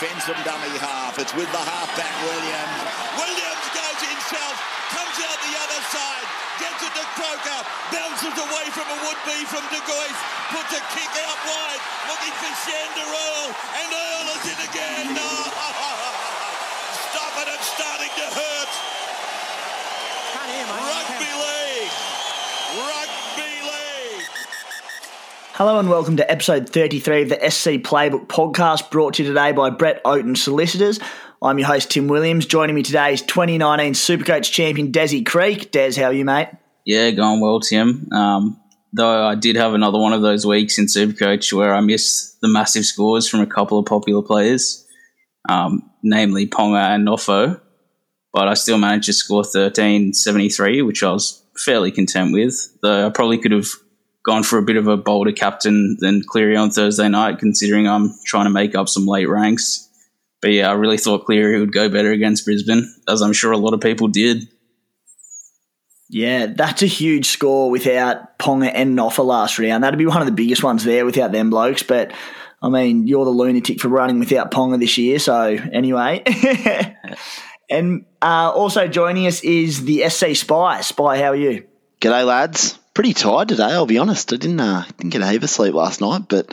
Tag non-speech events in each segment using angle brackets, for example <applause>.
defends them dummy half. It's with the halfback Williams. Williams goes himself, comes out the other side, gets it to Croker, bounces away from a would-be from De Gois, puts a kick out wide, looking for Shander Earl, and Earl is in again. <laughs> Stop it, it's starting to hurt. Rugby league. Rugby league. Hello and welcome to episode 33 of the SC Playbook podcast brought to you today by Brett Oaten Solicitors. I'm your host, Tim Williams. Joining me today is 2019 Supercoach champion Desi Creek. Des, how are you, mate? Yeah, going well, Tim. Um, though I did have another one of those weeks in Supercoach where I missed the massive scores from a couple of popular players, um, namely Ponga and Nofo. But I still managed to score 1373, which I was fairly content with. Though I probably could have gone for a bit of a bolder captain than Cleary on Thursday night, considering I'm trying to make up some late ranks. But yeah, I really thought Cleary would go better against Brisbane, as I'm sure a lot of people did. Yeah, that's a huge score without Ponga and Noffa last round. That'd be one of the biggest ones there without them blokes. But I mean, you're the lunatic for running without Ponga this year. So anyway, <laughs> and uh, also joining us is the SC Spy. Spy, how are you? G'day, lads. Pretty tired today, I'll be honest. I didn't uh, didn't get a heap of sleep last night, but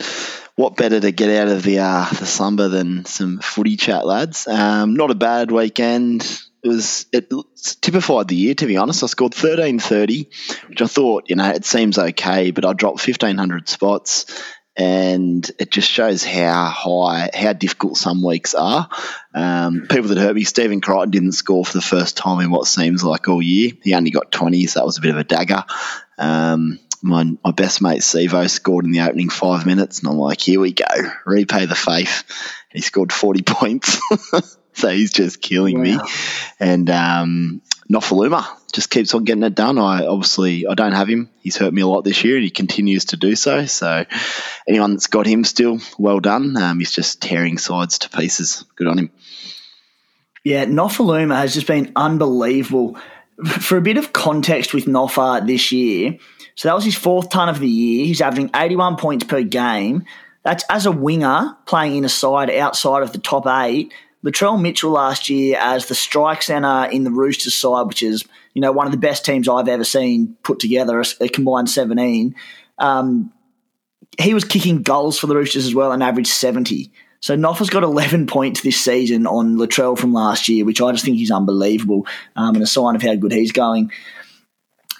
what better to get out of the uh, the slumber than some footy chat, lads? Um, not a bad weekend. It was it typified the year, to be honest. I scored thirteen thirty, which I thought, you know, it seems okay, but I dropped fifteen hundred spots, and it just shows how high, how difficult some weeks are. Um, people that hurt me, Stephen Crichton didn't score for the first time in what seems like all year. He only got twenty, so that was a bit of a dagger. Um, my, my best mate Sivo scored in the opening five minutes, and I'm like, here we go, repay the faith. He scored 40 <laughs> points, so he's just killing me. And um, Nofoaluma just keeps on getting it done. I obviously I don't have him. He's hurt me a lot this year, and he continues to do so. So anyone that's got him still, well done. Um, he's just tearing sides to pieces. Good on him. Yeah, Nofoaluma has just been unbelievable. For a bit of context with Noffa this year, so that was his fourth ton of the year. He's averaging 81 points per game. That's as a winger playing in a side outside of the top eight. Latrell Mitchell last year as the strike centre in the Roosters side, which is you know one of the best teams I've ever seen put together, a combined 17. Um, he was kicking goals for the Roosters as well and averaged 70. So Noffa's got 11 <laughs> points this season on Latrell from last year, which I just think is unbelievable um, and a sign of how good he's going.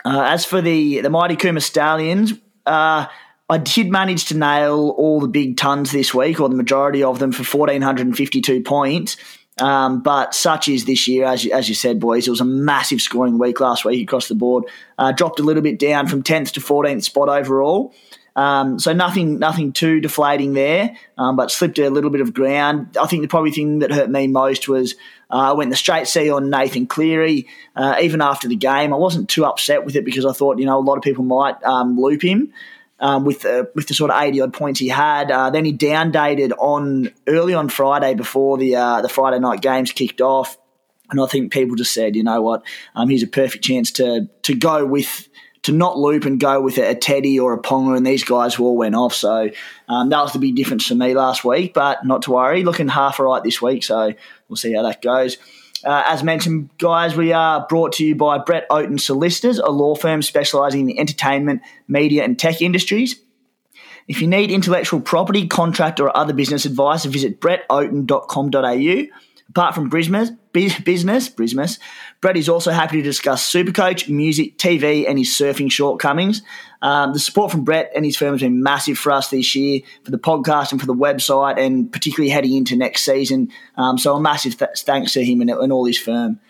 Uh, as for the the mighty Kuma Stallions, uh, I did manage to nail all the big tons this week, or the majority of them, for 1,452 points. Um, but such is this year, as you, as you said, boys. It was a massive scoring week last week across the board. Uh, dropped a little bit down from 10th to 14th spot overall. Um, so nothing, nothing too deflating there, um, but slipped a little bit of ground. I think the probably thing that hurt me most was uh, I went the straight C on Nathan Cleary. Uh, even after the game, I wasn't too upset with it because I thought you know a lot of people might um, loop him. Um, with the with the sort of eighty odd points he had, uh, then he downdated on early on Friday before the uh, the Friday night games kicked off, and I think people just said, you know what, um, a perfect chance to to go with to not loop and go with a, a Teddy or a Ponga, and these guys who all went off. So um, that was the big difference for me last week. But not to worry, looking half right this week. So we'll see how that goes. Uh, as mentioned, guys, we are brought to you by Brett Oaten Solicitors, a law firm specialising in the entertainment, media, and tech industries. If you need intellectual property, contract, or other business advice, visit brettoaten.com.au. Apart from business, business, business, Brett is also happy to discuss Supercoach, music, TV, and his surfing shortcomings. Um, the support from Brett and his firm has been massive for us this year, for the podcast and for the website, and particularly heading into next season. Um, so a massive th- thanks to him and, and all his firm.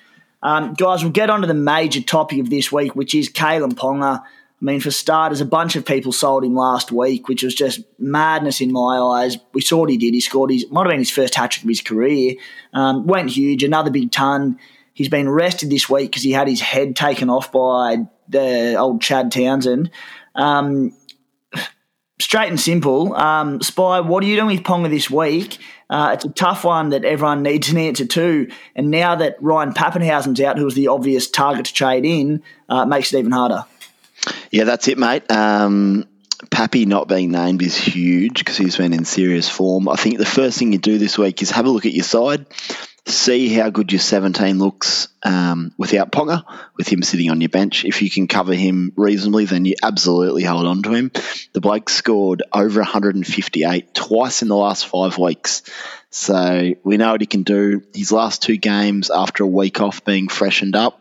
Um, guys, we'll get on to the major topic of this week, which is Kalyn Ponga. I mean, for starters, a bunch of people sold him last week, which was just madness in my eyes. We saw what he did. He scored his, might have been his first hat trick of his career. Um, went huge, another big ton. He's been rested this week because he had his head taken off by the old Chad Townsend. Um, straight and simple. Um, Spy, what are you doing with Ponga this week? Uh, it's a tough one that everyone <laughs> needs an answer to. And now that Ryan Papenhuyzen's out, who was the obvious target to trade in, uh, makes it even harder. Yeah, that's it, mate. Um, Pappy not being named is huge because he's been in serious form. I think the first thing you do this week is have a look at your side, see how good your 17 looks um, without Ponga, with him sitting on your bench. If you can cover him reasonably, then you absolutely hold on to him. The bloke scored over 158 twice in the last five weeks. So we know what he can do. His last two games after a week off being freshened up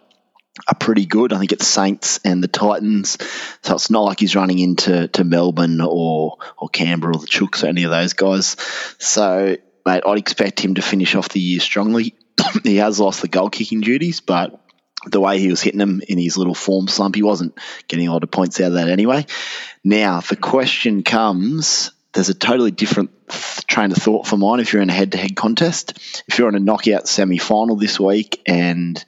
are pretty good. I think it's Saints and the Titans. So it's not like he's running into to Melbourne or or Canberra or the Chooks or any of those guys. So mate, I'd expect him to finish off the year strongly. <coughs> he has lost the goal kicking duties, but the way he was hitting them in his little form slump, he wasn't getting a lot of points out of that anyway. Now, the question comes there's a totally different train of thought for mine if you're in a head to head contest. If you're in a knockout semi final this week and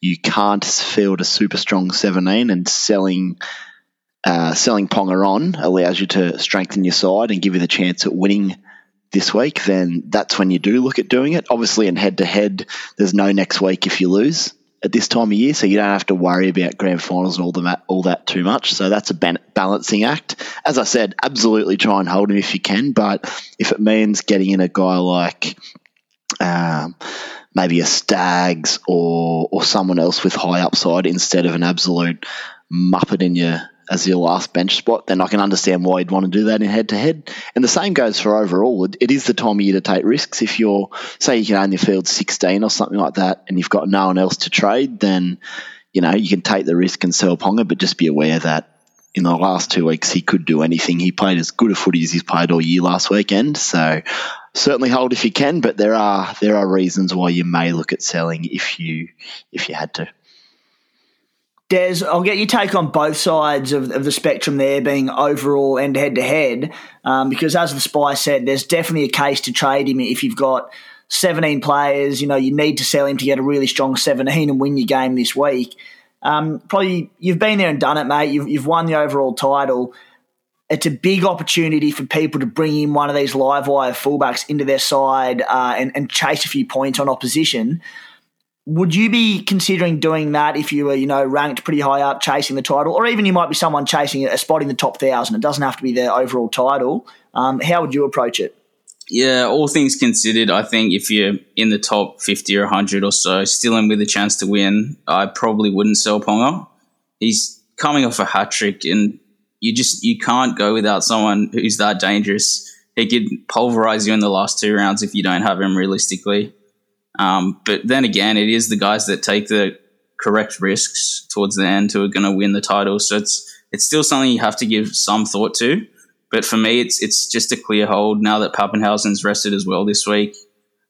you can't field a super strong 17 and selling. Uh, selling Ponga on allows you to strengthen your side and give you the chance at winning this week, then that's when you do look at doing it. Obviously, in head to head, there's no next week if you lose at this time of year, so you don't have to worry about grand finals and all the all that too much. So that's a balancing act. As I said, absolutely try and hold him if you can, but if it means getting in a guy like um, maybe a Stags or or someone else with high upside instead of an absolute muppet in your as your last bench spot, then I can understand why you'd want to do that in head to head. And the same goes for overall. It, it is the time of year to take risks. If you're, say, you can only field 16 or something like that, and you've got no one else to trade, then, you know, you can take the risk and sell Ponga, but just be aware that in the last two weeks he could do anything. He played as good a footy as he's played all year last weekend. So certainly hold if you can, but there are there are reasons why you may look at selling if you if you had to. Des, I'll get your take on both sides of, of the spectrum there, being overall and head to head, because as the spy said, there's definitely a case to trade him if you've got 17 players. You know, you need to sell him to get a really strong 17 and win your game this week. Um, probably you've been there and done it, mate. You've, you've won the overall title. It's a big opportunity for people to bring in one of these live wire fullbacks into their side uh, and, and chase a few points on opposition. Would you be considering doing that if you were, you know, ranked pretty high up, chasing the title, or even you might be someone chasing a spot in the top thousand? It doesn't have to be the overall title. Um, how would you approach it? Yeah, all things considered, I think if you're in the top 50 or 100 or so, still in with a chance to win, I probably wouldn't sell Ponga. He's coming off a hat trick, and you just you can't go without someone who's that dangerous. He could pulverize you in the last two rounds if you don't have him realistically. Um, but then again, it is the guys that take the correct risks towards the end who are going to win the title. So it's it's still something you have to give some thought to. But for me, it's it's just a clear hold now that Papenhuyzen's rested as well this week.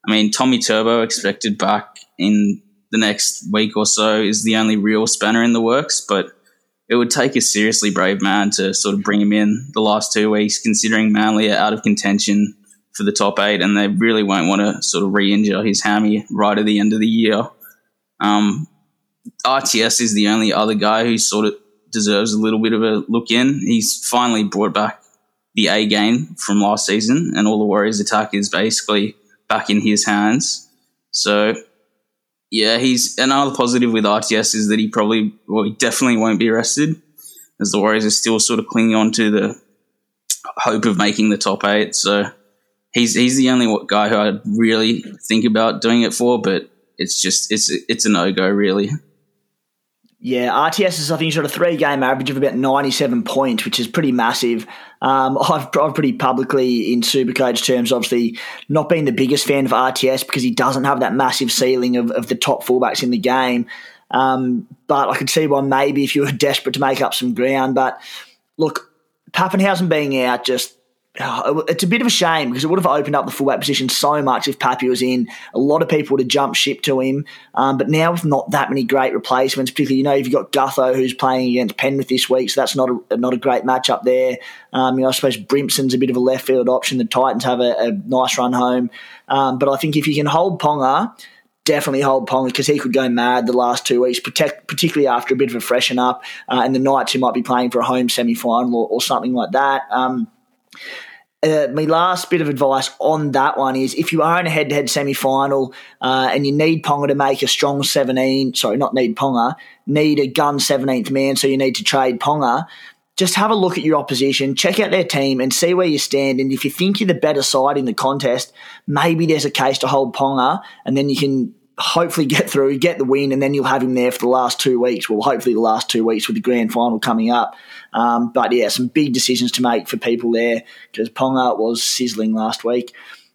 I mean, Tommy Turbo expected back in the next week or so is the only real spanner in the works, but it would take a seriously brave man to sort of bring him in the last two weeks, considering Manly are out of contention for the top eight, and they really won't want to sort of re-injure his hammy right at the end of the year. Um, RTS is the only other guy who sort of deserves a little bit of a look in. He's finally brought back the A game from last season, and all the Warriors' attack is basically back in his hands. So, yeah, he's another positive with RTS is that he probably, well, he definitely won't be arrested, as the Warriors are still sort of clinging on to the hope of making the top eight. So, he's he's the only guy who I really think about doing it for, but it's just it's it's a no go really. Yeah, RTS is I think he's got a three game average of about ninety seven points, which is pretty massive. Um, <laughs> I've, I've pretty publicly in Supercoach terms, obviously not been the biggest fan of RTS because he doesn't have that massive ceiling of, of the top fullbacks in the game. Um, but I could see why maybe if you were <laughs> desperate to make up some ground. But look, Papenhuyzen being out just it's a bit of a shame because it would have opened up the fullback position so much if Pappy was in. A lot of people would have jumped ship to him. Um, but now with not that many great replacements, particularly, you know, if you've got Gutho who's playing against Penrith this week, so that's not a, not a great matchup there. Um, you know, I suppose Brimson's a bit of a left field option. The Titans have a, a nice run home. Um, but I think if you can hold Ponga, definitely hold Ponga because he could go mad the last two weeks, protect, particularly after a bit of a freshen up. Uh, and the Knights who might be playing for a home semi final or, or, something like that. Um, uh, my last bit of advice on that one is if you are in a head to head semi final uh, and you need Ponga to make a strong 17, sorry, not need Ponga, need a gun 17th man, so you need to trade Ponga. just have a look at your opposition, check out their team, and see where you stand. And if you think you're the better side in the contest, maybe there's a case to hold Ponga, and then you can hopefully get through, get the win, and then you'll have him there for the last two weeks. Well, hopefully the last two weeks with the grand final coming up. Um, but yeah, some big decisions to make for people there because Ponga was sizzling last week.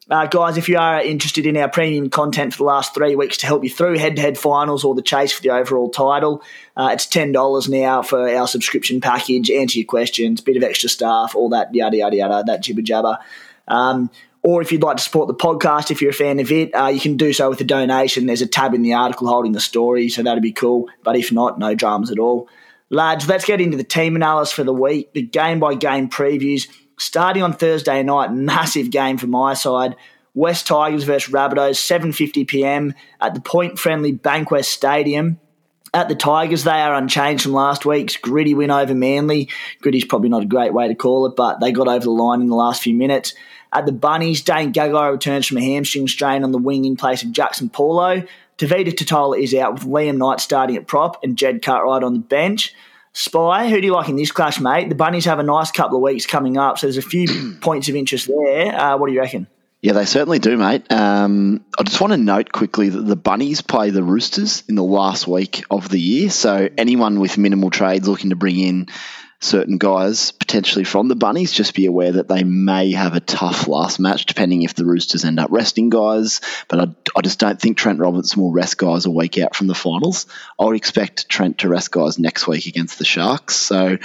Uh, guys, if you are interested in our premium content for the last three weeks to help you through head to head finals or the chase for the overall title, uh, it's $10 now for our subscription package. Answer your questions, bit of extra staff, all that yada, yada, yada, that jibber jabber. Um, or if you'd like to support the podcast, if you're a fan of it, uh, you can do so with a donation. There's a tab in the article holding the story, so that'd be cool. But if not, no dramas at all. Lads, let's get into the team analysis for the week, the game by game previews starting on Thursday night, massive game for my side. West Tigers versus Rabbitohs, 7:50 p.m. at the point-friendly Bankwest Stadium. At the Tigers, they are unchanged from last week's gritty win over Manly. Gritty's probably not a great way to call it, but they got over the line in the last few minutes. At the Bunnies, Dane Gagai returns from a hamstring strain on the wing in place of Jaxson Paulo. Tevita Tatola is out with Liam Knight starting at prop and Jed Cartwright on the bench. Spy, who do you like in this clash, mate? The Bunnies have a nice couple of weeks coming up, so there's a few <clears throat> points of interest there. Uh, what do you reckon? Yeah, they certainly do, mate. Um, I just want to note quickly that the Bunnies play the Roosters in the last week of the year. So anyone with minimal trades looking to bring in certain guys potentially from the Bunnies, just be aware that they may have a tough last match, depending if the Roosters end up resting guys. But I, I just don't think Trent Robinson will rest guys a week out from the finals. I would expect Trent to rest guys next week against the Sharks. So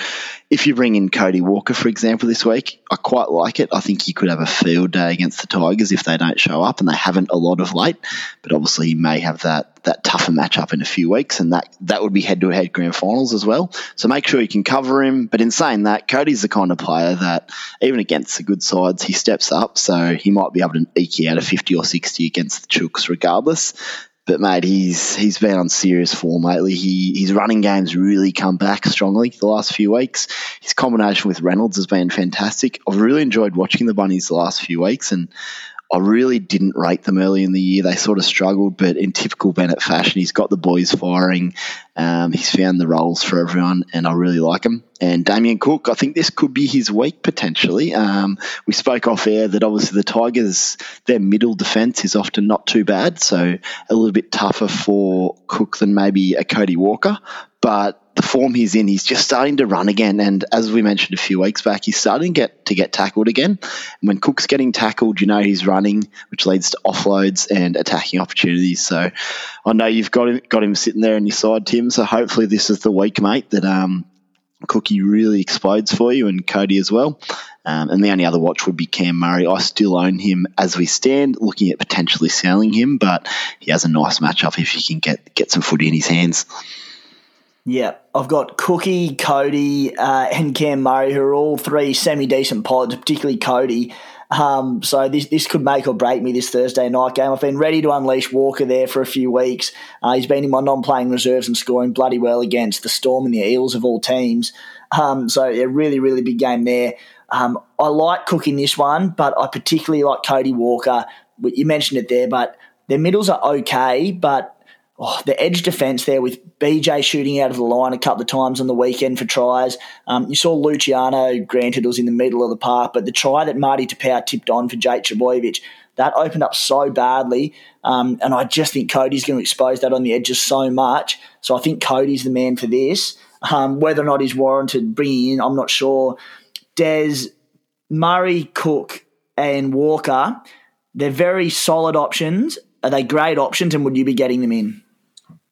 if you bring in Cody Walker, for example, this week, I quite like it. I think he could have a field day against the Tigers if they don't show up, and they haven't a lot of late. But obviously, he may have that that tougher matchup in a few weeks, and that that would be head to head grand finals as well. So make sure you can cover him. But in saying that, Cody's the kind of player that even against the good sides, he steps up. So he might be able to eke out a fifty or sixty against the Chooks, regardless. But mate, he's he's been on serious form lately. He his running game's really come back strongly the last few weeks. His combination with Reynolds has been fantastic. I've really enjoyed watching the bunnies the last few weeks, and I really didn't rate them early in the year. They sort of struggled, but in typical Bennett fashion, he's got the boys firing. Um, he's found the roles for everyone, and I really like him. And Damien Cook, I think this could be his week potentially. Um, we spoke off air that obviously the Tigers, their middle defence is often not too bad, so a little bit tougher for Cook than maybe a Cody Walker. But the form he's in, he's just starting to run again. And as we mentioned a few weeks back, he's starting to get to get tackled again. And when Cook's getting tackled, you know he's running, which leads to offloads and attacking opportunities. So I know you've got him, got him sitting there on your side, Tim. So hopefully this is the week, mate, that um, Cookie really explodes for you and Cody as well. Um, and the only other watch would be Cam Murray. I still own him as we stand, looking at potentially selling him, but he has a nice matchup if he can get get some footy in his hands. Yeah, I've got Cookie, Cody, uh, and Cam Murray, who are all three semi decent pods, particularly Cody. Um, so this this could make or break me this Thursday night game. I've been ready to unleash Walker there for a few weeks. Uh, he's been in my non-playing reserves and scoring bloody well against the Storm and the Eels of all teams. Um, so a really really big game there. Um, I like cooking this one, but I particularly like Cody Walker. You mentioned it there, but their middles are okay, but oh, the edge defence there with BJ shooting out of the line a couple of times on the weekend for tries. Um, you saw Luciano, granted, was in the middle of the park, but the try that Marty Taupau tipped on for Jake Trbojevic, that opened up so badly. Um, and I just think Cody's going to expose that on the edges so much. So I think Cody's the man for this. Um, whether or not he's warranted bringing in, I'm not sure. Des, Murray, Cook, and Walker, they're very solid options. Are they great options, and would you be getting them in?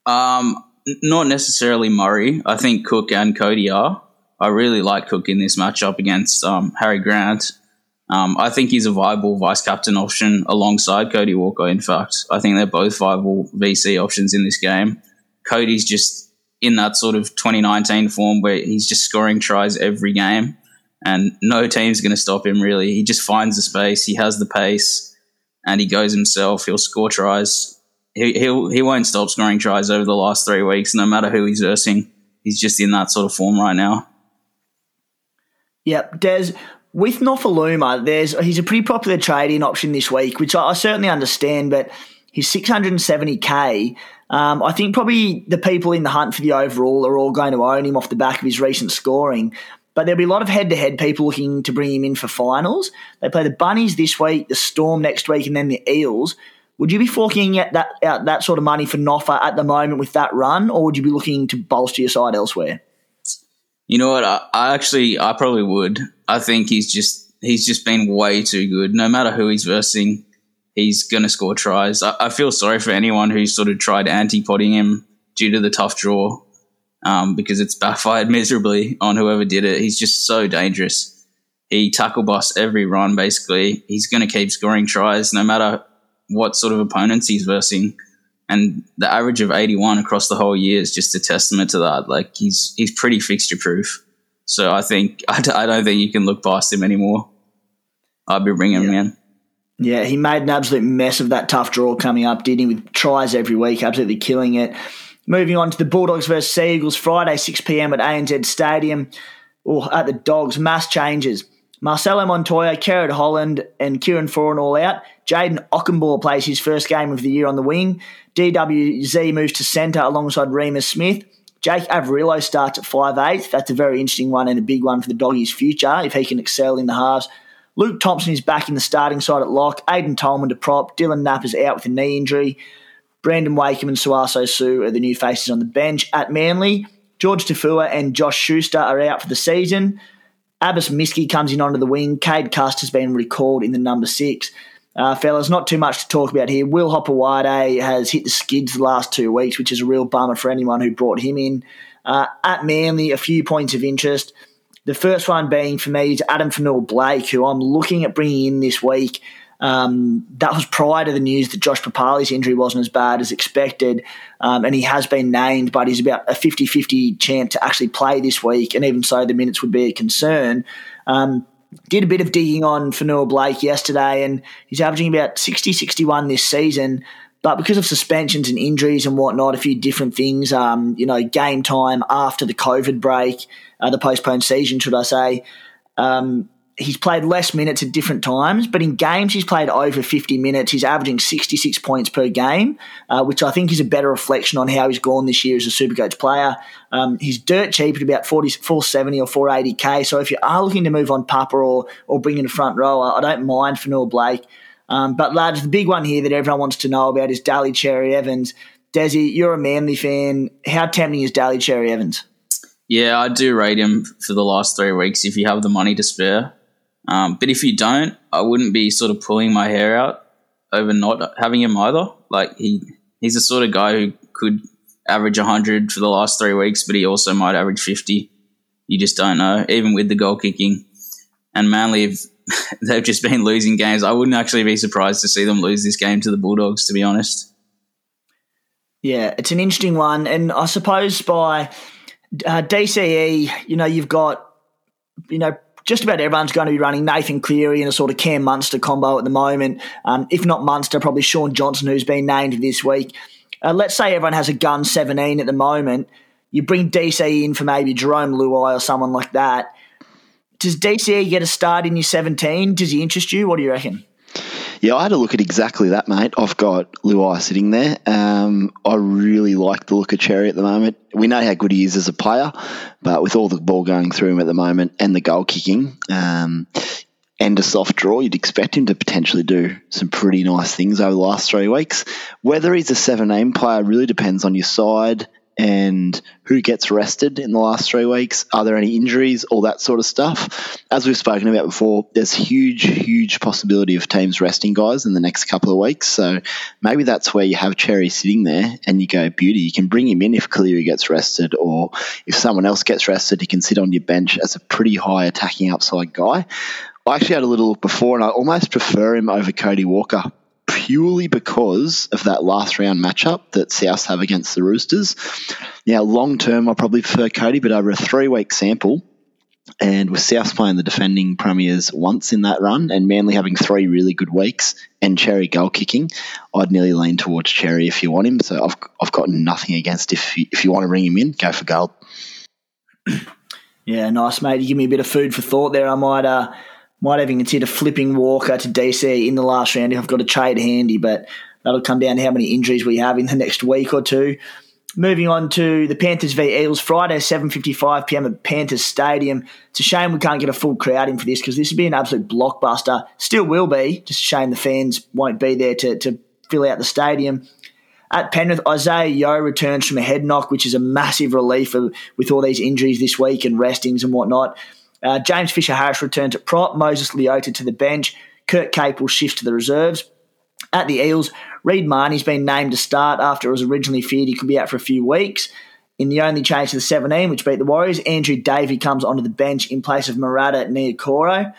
Um, not necessarily Murray. I think Cook and Cody are. I really like Cook in this matchup against um, Harry Grant. Um, I think he's a viable vice captain option alongside Cody Walker. In fact, I think they're both viable VC options in this game. Cody's just in that sort of 2019 form where he's just scoring tries every game, and no team's going to stop him. Really, he just finds the space, he has the pace, and he goes himself. He'll score tries he he'll, he won't stop scoring tries over the last three weeks, no matter who he's versing. He's just in that sort of form right now. Yep, Des. With Nofoaluma, there's he's a pretty popular trading option this week, which I, I certainly understand, but he's 670k. Um, I think probably the people in the hunt for the overall are all going to own him off the back of his recent scoring. but there'll be a lot of head to head people looking to bring him in for finals. They play the Bunnies this week, the Storm next week, and then the Eels. Would you be forking at that out that sort of money for Noffa at the moment with that run, or would you be looking to bolster your side elsewhere? You know what? I, I actually, I probably would. I think he's just he's just been way too good. No matter who he's versing, he's going to score tries. I, I, feel sorry for anyone who sort of tried anti-potting him due to the tough draw um, because it's backfired <laughs> miserably on whoever did it. He's just so dangerous. He tackle busts every run, basically. He's going to keep scoring tries no matter what sort of opponents he's versing. And the average of 81 across the whole year is just a testament to that. Like, he's, he's pretty fixture proof. So I think, <laughs> I d- I don't think you can look past him anymore. I'd be bringing yeah. him in. Yeah, he made an absolute mess of that tough draw coming up, didn't he? With tries every week, absolutely killing it. Moving on to the Bulldogs versus Sea Eagles Friday, 6 p.m. at ANZ Stadium, or at the Dogs. Mass changes. Marcelo Montoya, Kerrod Holland, and Kieran Foran all out. Jayden Okunbor plays his first game of the year on the wing. DWZ moves to centre alongside Reimis Smith. Jake Averillo starts at 5'8". That's a very interesting one and a big one for the doggies' future if he can excel in the halves. Luke Thompson is back in the starting side at lock. Aiden Tolman to prop. Dylan Napa's out with a knee injury. Brandon Wakeham and Sauaso Sue are the new faces on the bench. At Manly, George Taufua and Josh Schuster are out for the season. Abbas Miski comes in onto the wing. Cade Cust has been recalled in the number six. Uh, fellas, not too much to talk about here. Will Hopoate has hit the skids the last two weeks, which is a real bummer for anyone who brought him in. Uh, at Manly, a few points of interest. The first one being for me is Addin Fonua-Blake, who I'm looking at bringing in this week. Um, that was prior to the news that Josh Papalii's injury wasn't as bad as expected, um, and he has been named, but he's about a 50 50 chance to actually play this week, and even so, the minutes would be a concern. Um, did a bit of digging on Fonua-Blake yesterday, and he's averaging about 60 61 this season. But because of suspensions and injuries and whatnot, a few different things, um, you know, game time after the COVID break, uh, the postponed season, should I say, um, he's played less minutes at different times, but in games he's played over 50 minutes. He's averaging 66 points per game, uh, which I think is a better reflection on how he's gone this year as a Supercoach player. Um, he's dirt cheap at about 40, 470 or 480k. So if you are looking to move on Papa or, or bring in a front rower, I don't mind Fonua-Blake. Um, but lads, the big one here that everyone wants to know about is Daly Cherry Evans. Desi, you're a Manly fan. How tempting is Daly Cherry Evans? Yeah, I do rate him for the last three weeks if you have the money to spare. Um, but if you don't, I wouldn't be sort of pulling my hair out over not having him either. Like he, he's the sort of guy who could average 100 for the last three weeks, but he also might average 50. You just don't know, even with the goal kicking. And Manly, <laughs> they've just been losing games. I wouldn't actually be surprised to see them lose this game to the Bulldogs, to be honest. Yeah, it's an interesting one. And I suppose by uh, DCE, you know, you've got, you know, just about everyone's going to be running Nathan Cleary in a sort of Cam Munster combo at the moment. Um, if not Munster, probably Shaun Johnson, who's been named this week. Uh, let's say everyone has a gun 17 at the moment. You bring DC in for maybe Jarome Luai or someone like that. Does DCE get a start in your 17? Does he interest you? What do you reckon? Yeah, I had a look at exactly that, mate. I've got Luai sitting there. Um, I really like the look of Cherry at the moment. We know how good he is as a player, but with all the ball going through him at the moment and the goal kicking, um, and a soft draw, you'd expect him to potentially do some pretty nice things over the last three weeks. Whether he's a seven name player really depends on your side and who gets rested in the last three weeks. Are there any injuries? All that sort of stuff. As we've spoken about before, there's huge, huge possibility of teams resting guys in the next couple of weeks. So maybe that's where you have Cherry sitting there and you go, beauty. You can bring him in if Cleary gets rested, or if someone else gets rested, he can sit on your bench as a pretty high attacking upside guy. I actually had a little look before and I almost prefer him over Cody Walker purely because of that last round matchup that South have against the Roosters. Now, long term, I probably prefer Cody, but over a three week sample, and with South playing the defending premiers once in that run, and Manly having three really good weeks, and Cherry goal kicking, I'd nearly lean towards Cherry if you want him. So I've, I've got nothing against if you, if you want to bring him in, go for gold. Yeah, nice, mate. You give me a bit of food for thought there. I might uh, might even consider flipping Walker to DC in the last round if I've got a trade handy, but that'll come down to how many injuries we have in the next week or two. Moving on to the Panthers v Eels, Friday, 7.55 p.m. at Panthers Stadium. It's a shame we can't get a full crowd in for this because this would be an absolute blockbuster. Still will be, just a shame the fans won't be there to, to fill out the stadium. At Penrith, Isaah Yeo returns from a head knock, which is a massive relief with all these injuries this week and restings and whatnot. Uh, James Fisher Harris returns to prop, Moses Leota to the bench, Kurt Cape will shift to the reserves. At the Eels, Reed Mahoney's been named to start after it was originally feared he could be out for a few weeks. In the only change to the 17, which beat the Warriors, Andrew Davey comes onto the bench in place of Marata Niukore.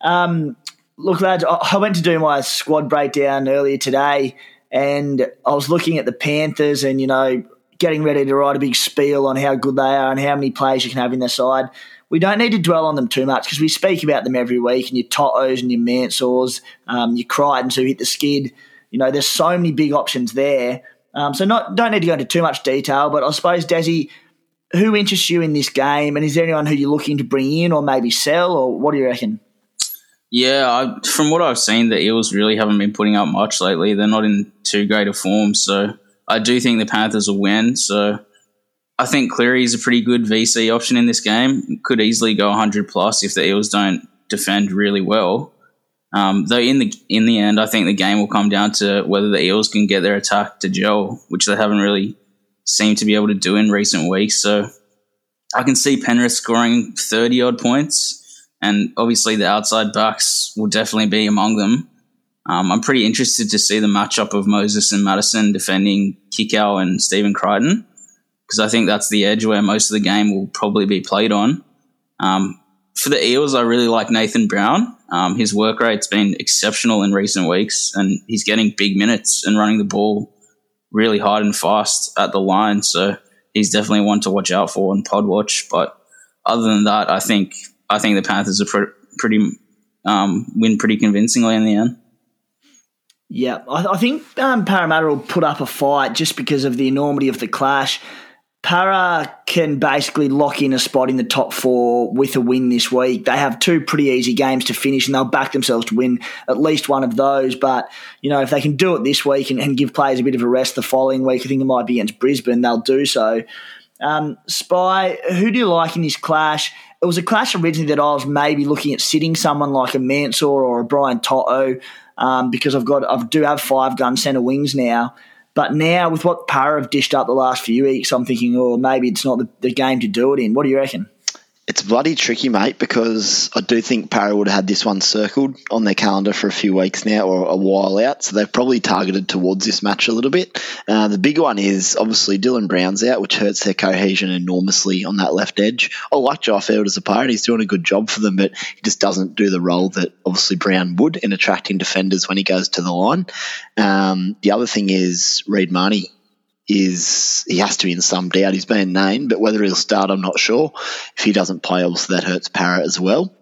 Um, look, lads, I went to do my squad breakdown earlier today, and I was looking at the Panthers and, you know, getting ready to write a big spiel on how good they are and how many players you can have in their side. We don't need to dwell on them too much because we speak about them every week, and your Totos and your Mansours, um, your Crichtons who hit the skid – you know, there's so many big options there. Um, so not don't need to go into too much detail, but I suppose Desi, who interests you in this game, and is there anyone who you're looking to bring in or maybe sell, or what do you reckon? Yeah, I, from what I've seen, the Eels really haven't been putting up much lately. They're not in too great a form, so I do think the Panthers will win. So I think Cleary is a pretty good VC option in this game. Could easily go 100 plus if the Eels don't defend really well. Um, though in the in the end, I think the game will come down to whether the Eels can get their attack to gel, which they haven't really seemed to be able to do in recent weeks. So I can see Penrith scoring thirty odd points, and obviously the outside backs will definitely be among them. Um, I'm pretty interested to see the matchup of Moses and Madison defending Kikau and Stephen Crichton because I think that's the edge where most of the game will probably be played on. Um, for the Eels, I really like Nathan Brown. Um, his work rate's been exceptional in recent weeks, and he's getting big minutes and running the ball really hard and fast at the line. So he's definitely one to watch out for and pod watch. But other than that, I think I think the Panthers are pre- pretty um, win pretty convincingly in the end. Yeah, I, I think um, Parramatta will put up a fight just because of the enormity of the clash. Para can basically lock in a spot in the top four with a win this week. They have two pretty easy games to finish, and they'll back themselves to win at least one of those. But you know, if they can do it this week and, and give players a bit of a rest the following week, I think it might be against Brisbane. They'll do so. Um, Spy, who do you like in this clash? It was a clash originally that I was maybe looking at sitting someone like a Mansour or a Brian To'o um, because I've got I do have five gun centre wings now. But now, with what Para have dished up the last few weeks, I'm thinking, oh, maybe it's not the, the game to do it in. What do you reckon? It's bloody tricky, mate, because I do think Para would have had this one circled on their calendar for a few weeks now or a while out. So they've probably targeted towards this match a little bit. Uh, the big one is obviously Dylan Brown's out, which hurts their cohesion enormously on that left edge. I like Jai Field as a player. He's doing a good job for them, but he just doesn't do the role that obviously Brown would in attracting defenders when he goes to the line. Um, the other thing is Reid Mahoney is he has to be in some doubt. He's been named, but whether he'll start, I'm not sure. If he doesn't play, obviously that hurts Parrot as well.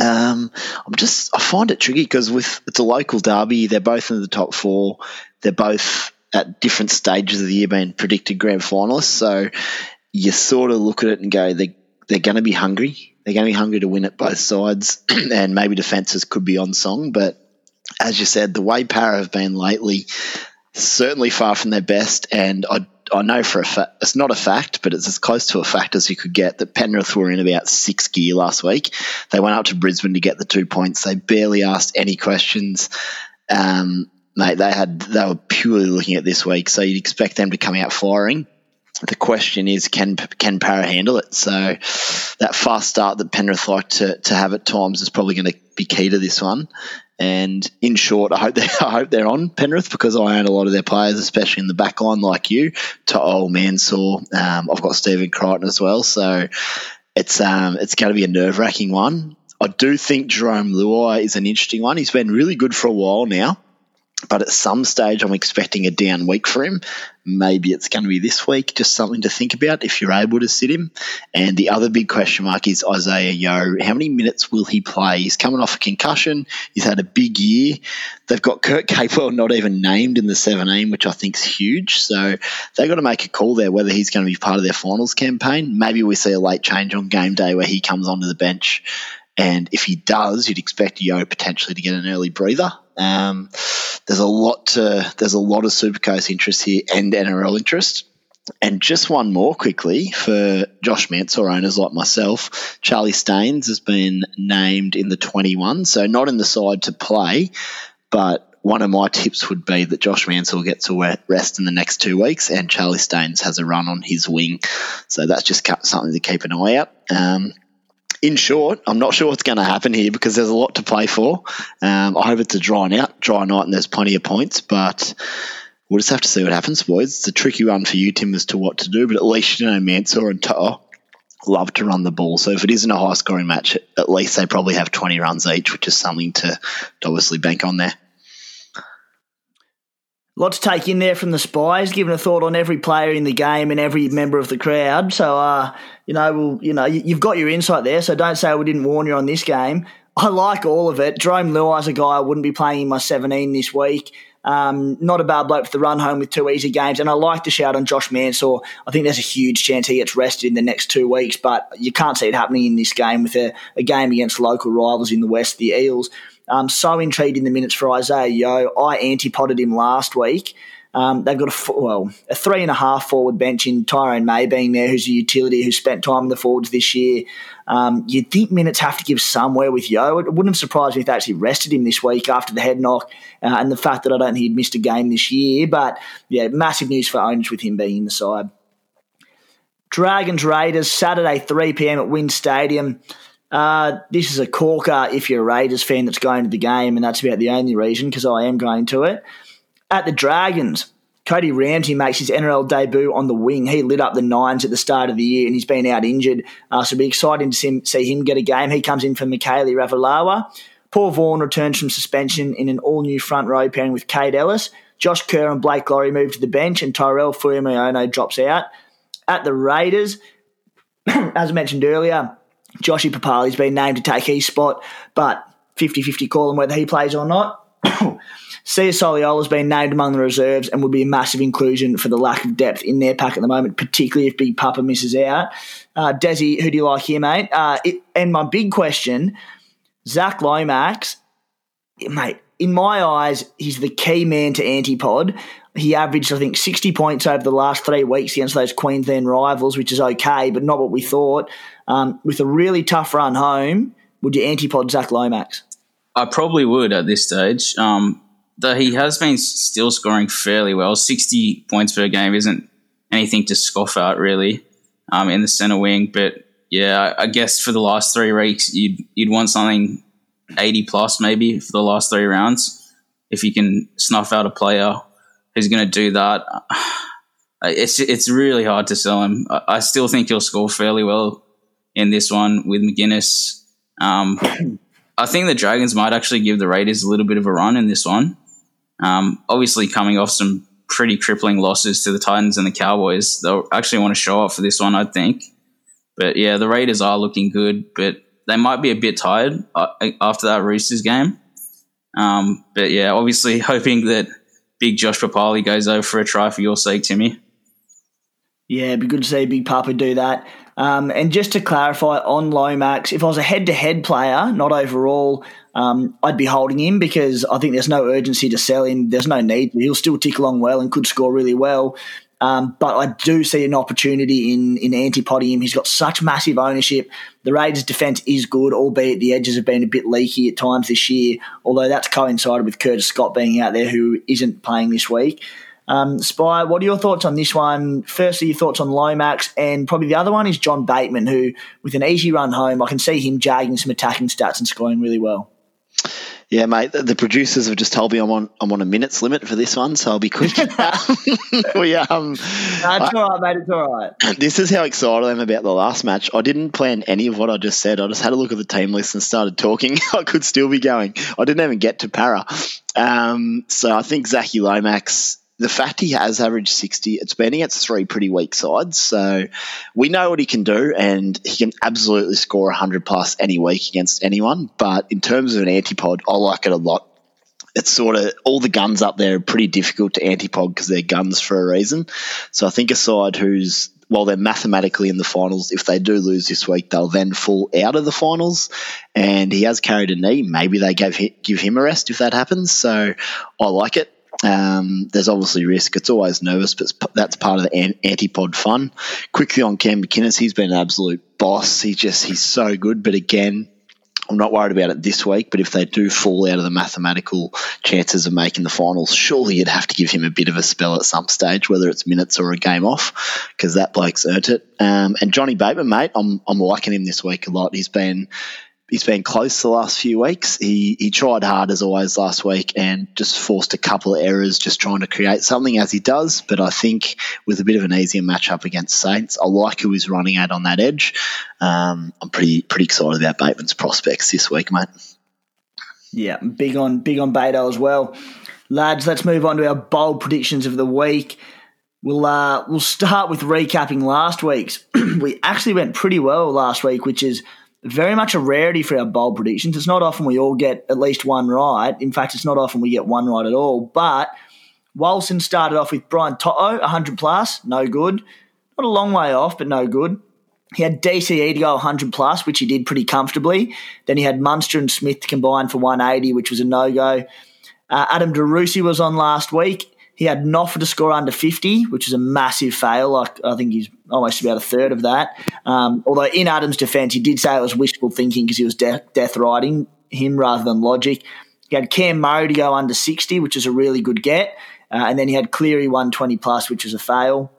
Um, I'm just I find it tricky because with it's a local derby, they're both in the top four. They're both at different stages of the year being predicted grand finalists. So you sort of look at it and go, they they're going to be hungry. They're going to be hungry to win at both sides, <clears throat> and maybe defenses could be on song. But as you said, the way Para have been lately, certainly far from their best. And I, I know for a fact, it's not a fact, but it's as close to a fact as you could get that Penrith were in about six gear last week. They went up to Brisbane to get the two points. They barely asked any questions. Um, mate, they had they were purely looking at this week, so you'd expect them to come out firing. The question is, can can Para handle it? So that fast start that Penrith like to, to have at times is probably going to be key to this one. And in short, I hope they <laughs> I hope they're on Penrith because I own a lot of their players, especially in the back line, like you. To old Mansour, um, I've got Stephen Crichton as well, so it's um, it's going to be a nerve wracking one. I do think Jarome Luai is an interesting one. He's been really good for a while now. But at some stage, I'm expecting a down week for him. Maybe it's going to be this week. Just something to think about if you're able to sit him. And the other big question mark is Isaah Yeo. How many minutes will he play? He's coming off a concussion. He's had a big year. They've got Kurt Capewell not even named in the 17, which I think is huge. So they've got to make a call there whether he's going to be part of their finals campaign. Maybe we see a late change on game day where he comes onto the bench. And if he does, you'd expect Yeo potentially to get an early breather. Um, there's a lot to there's a lot of Supercoach interest here and NRL interest. and just one more quickly for Josh Mansour owners like myself. Charlie Staines has been named in the 21, so not in the side to play, but one of my tips would be that Josh Mansour gets a rest in the next two weeks and Charlie Staines has a run on his wing. So that's just something to keep an eye out. Um, in short, I'm not sure what's going to happen here because there's a lot to play for. Um, I hope it's a dry out, dry night, and there's plenty of points. But we'll just have to see what happens, boys. It's a tricky one for you, Tim, as to what to do. But at least you know Mansour and To'o love to run the ball. So if it isn't a high scoring match, at least they probably have 20 runs each, which is something to obviously bank on there. Lot to take in there from the spies, giving a thought on every player in the game and every member of the crowd. So, uh, you know, well, you know, you've got your insight there. So don't say we didn't warn you on this game. <laughs> I like all of it. Jarome Luai's a guy I wouldn't be playing in my 17 this week. Um, not a bad bloke for the run home with two easy games. And I like to shout on Josh Mansour. I think there's a huge chance he gets rested in the next two weeks, but you can't see it happening in this game with a, a game against local rivals in the West, the Eels. Um, so intrigued in the minutes for Isaah Yeo. I anti-potted him last week. Um, they've got a well a three and a half forward bench in Tyrone May being there, who's a utility who's spent time in the forwards this year. Um, you'd think minutes have to give somewhere with Yeo. It wouldn't have surprised me if they actually rested him this week after the head knock uh, and the fact that I don't think he'd missed a game this year. But yeah, massive news for owners with him being in the side. Dragons Raiders Saturday 3 p.m. at WIN Stadium. Uh, this is a corker if you're a Raiders fan that's going to the game, and that's about the only reason because I am going to it. At the Dragons, Cody Ramsey makes his NRL debut on the wing. He lit up the nines at the start of the year and he's been out injured. Uh, so it'll be exciting to see him, see him, get a game. He comes in for Mikaele Ravalawa. Paul Vaughan returns from suspension in an all new front row pairing with Kate Ellis. Josh Kerr and Blake Lawrie move to the bench and Tyrell Fuimaono drops out. At the Raiders, <clears throat> as I mentioned earlier, Joshy Papalii's been named to take his spot, but 50 50 call on whether he plays or not. <coughs> Sia Soliola has been named among the reserves and would be a massive inclusion for the lack of depth in their pack at the moment, particularly if Big Papa misses out. Uh, Desi, who do you like here, mate? Uh, it, and my big question Zac Lomax, mate, in my eyes, he's the key man to Antipod. He averaged, I think, 60 points over the last three weeks against those Queensland rivals, which is okay, but not what we thought. Um, with a really tough run home, would you antipod Zac Lomax? I probably would at this stage. Um, though he has been still scoring fairly well. 60 points per game isn't anything to scoff at, really, um, in the centre wing. But yeah, I guess for the last three weeks, you'd, you'd want something 80 plus maybe for the last three rounds. If you can snuff out a player who's going to do that, <sighs> it's it's really hard to sell him. I still think he'll score fairly well in this one with McInnes. Um, I think the Dragons might actually give the Raiders a little bit of a run in this one. Um, obviously, coming off some pretty crippling losses to the Titans and the Cowboys, they'll actually want to show up for this one, I think. But yeah, the Raiders are looking good, but they might be a bit tired uh, after that Roosters game. Um, but yeah, obviously <laughs> hoping that big Josh Papalii goes over for a try for your sake, Timmy. Yeah, it'd be good to see Big Papa do that. Um, and just to clarify on Lomax, if I was a head to head player, not overall, um, I'd be holding him because I think there's no urgency to sell him. There's no need. He'll still tick along well and could score really well. Um, but I do see an opportunity in in Antipodium. He's got such massive ownership. The Raiders' defence is good, albeit the edges have been a bit leaky at times this year. Although that's coincided with Curtis Scott being out there, who isn't playing this week. Um, Spy, what are your thoughts on this one? Firstly, your thoughts on Lomax, and probably the other one is John Bateman, who, with an easy run home, I can see him jagging some attacking stats and scoring really well. Yeah, mate. The producers have just told me I'm on I'm on a minutes limit for this one, so I'll be quick. <laughs> <laughs> we um, That's I, all right, mate. It's all right. <clears throat> This is how excited I am about the last match. I didn't plan any of what I just said. I just had a look at the team list and started talking. <laughs> I could still be going. I didn't even get to para. Um, so I think Zachy Lomax the fact he has averaged 60, it's been against three pretty weak sides. So we know what he can do, and he can absolutely score 100 plus any week against anyone. But in terms of an antipod, I like it a lot. It's sort of all the guns up there are pretty difficult to antipod because they're guns for a reason. So I think a side who's while they're mathematically in the finals, if they do lose this week, they'll then fall out of the finals. And he has carried a knee. Maybe they give give him a rest if that happens. So I like it. Um, there's obviously risk. It's always nervous, but that's part of the antipod fun. Quickly on Cam McInnes, he's been an absolute boss. He just he's so good. But again, I'm not worried about it this week, but if they do fall out of the mathematical chances of making the finals, surely you'd have to give him a bit of a spell at some stage, whether it's minutes or a game off, because that bloke's earned it. Um, and Johnny Bateman, mate, I'm I'm liking him this week a lot. He's been he's been close the last few weeks. He he tried hard as always last week and just forced a couple of errors just trying to create something as he does. But I think with a bit of an easier matchup against Saints, I like who he's running at on that edge. Um, I'm pretty pretty excited about Bateman's prospects this week, mate. Yeah, big on big on Beto as well. Lads, let's move on to our bold predictions of the week. We'll uh, we'll start with recapping last week's. <clears throat> we actually went pretty well last week, which is very much a rarity for our bold predictions. It's not often we all get at least one right. In fact, it's not often we get one right at all. But Wilson started off with Brian To'o, 100 plus, no good. Not a long way off, but no good. He had DCE to go 100 plus, which he did pretty comfortably. Then he had Munster and Smith combined for 180, which was a no go. Uh, Adam DeRusi was on last week. He had Noffa to score under 50, which is a massive fail. Like I think he's almost about a third of that. Um, although in Adam's defence, he did say it was wishful thinking because he was de- death riding him rather than logic. He had Cam Murray to go under 60, which is a really good get. Uh, and then he had Cleary 120 plus, which was a fail.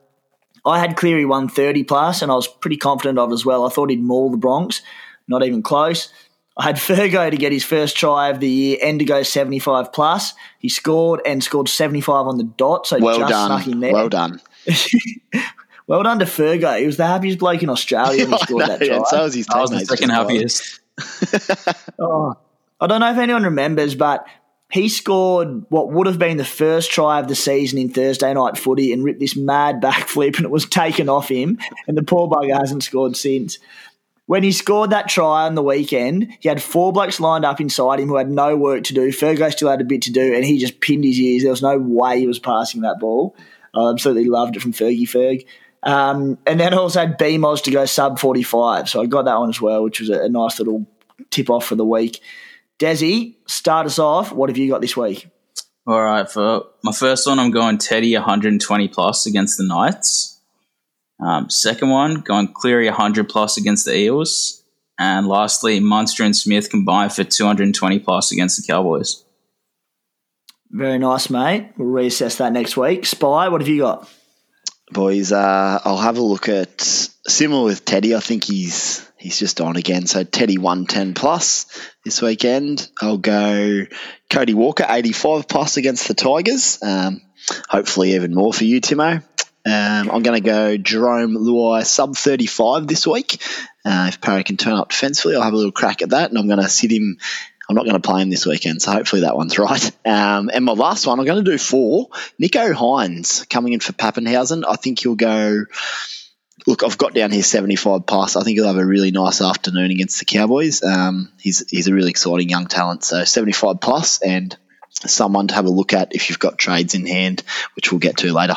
I had Cleary 130 plus, and I was pretty confident of as well. I thought he'd maul the Bronx, not even close. I had Fergo to get his first try of the year and to go 75 plus. He scored and scored 75 on the dot, so well just done. snuck in there. Well done. <laughs> well done to Fergo. He was the happiest bloke in Australia when he <laughs> scored know, that try. so was his I was the second happiest. <laughs> oh, I don't know if anyone remembers, but he scored what would have been the first try of the season in Thursday night footy and ripped this mad backflip and it was taken off him and the poor bugger hasn't scored since when he scored that try on the weekend, he had four blokes lined up inside him who had no work to do. Fergo still had a bit to do, and he just pinned his ears. There was no way he was passing that ball. I absolutely loved it from Fergie Ferg. Um, and then I also had BMOS to go sub 45. So I got that one as well, which was a, a nice little tip off for the week. Desi, start us off. What have you got this week? All right, for my first one, I'm going Teddy 120 plus against the Knights. Um, second one, going Cleary 100 plus against the Eels. And lastly, Munster and Smith combined for 220 plus against the Cowboys. Very nice, mate. We'll reassess that next week. Spy, what have you got? Boys, uh, I'll have a look at similar with Teddy. I think he's he's just on again. So Teddy 110 plus this weekend. I'll go Cody Walker 85 plus against the Tigers. Um, hopefully even more for you, Timo. Um, I'm going to go Jarome Luai sub 35 this week. Uh, if Parra can turn up defensively, I'll have a little crack at that, and I'm going to sit him. I'm not going to play him this weekend, so hopefully that one's <laughs> right. Um, and my last one, I'm going to do four. Nicho Hynes coming in for Papenhuyzen. I think he'll go. Look, I've got down here 75 plus. I think he'll have a really nice afternoon against the Cowboys. Um, he's he's a really exciting young talent. So 75 plus and someone to have a look at if you've got trades in hand, which we'll get to later.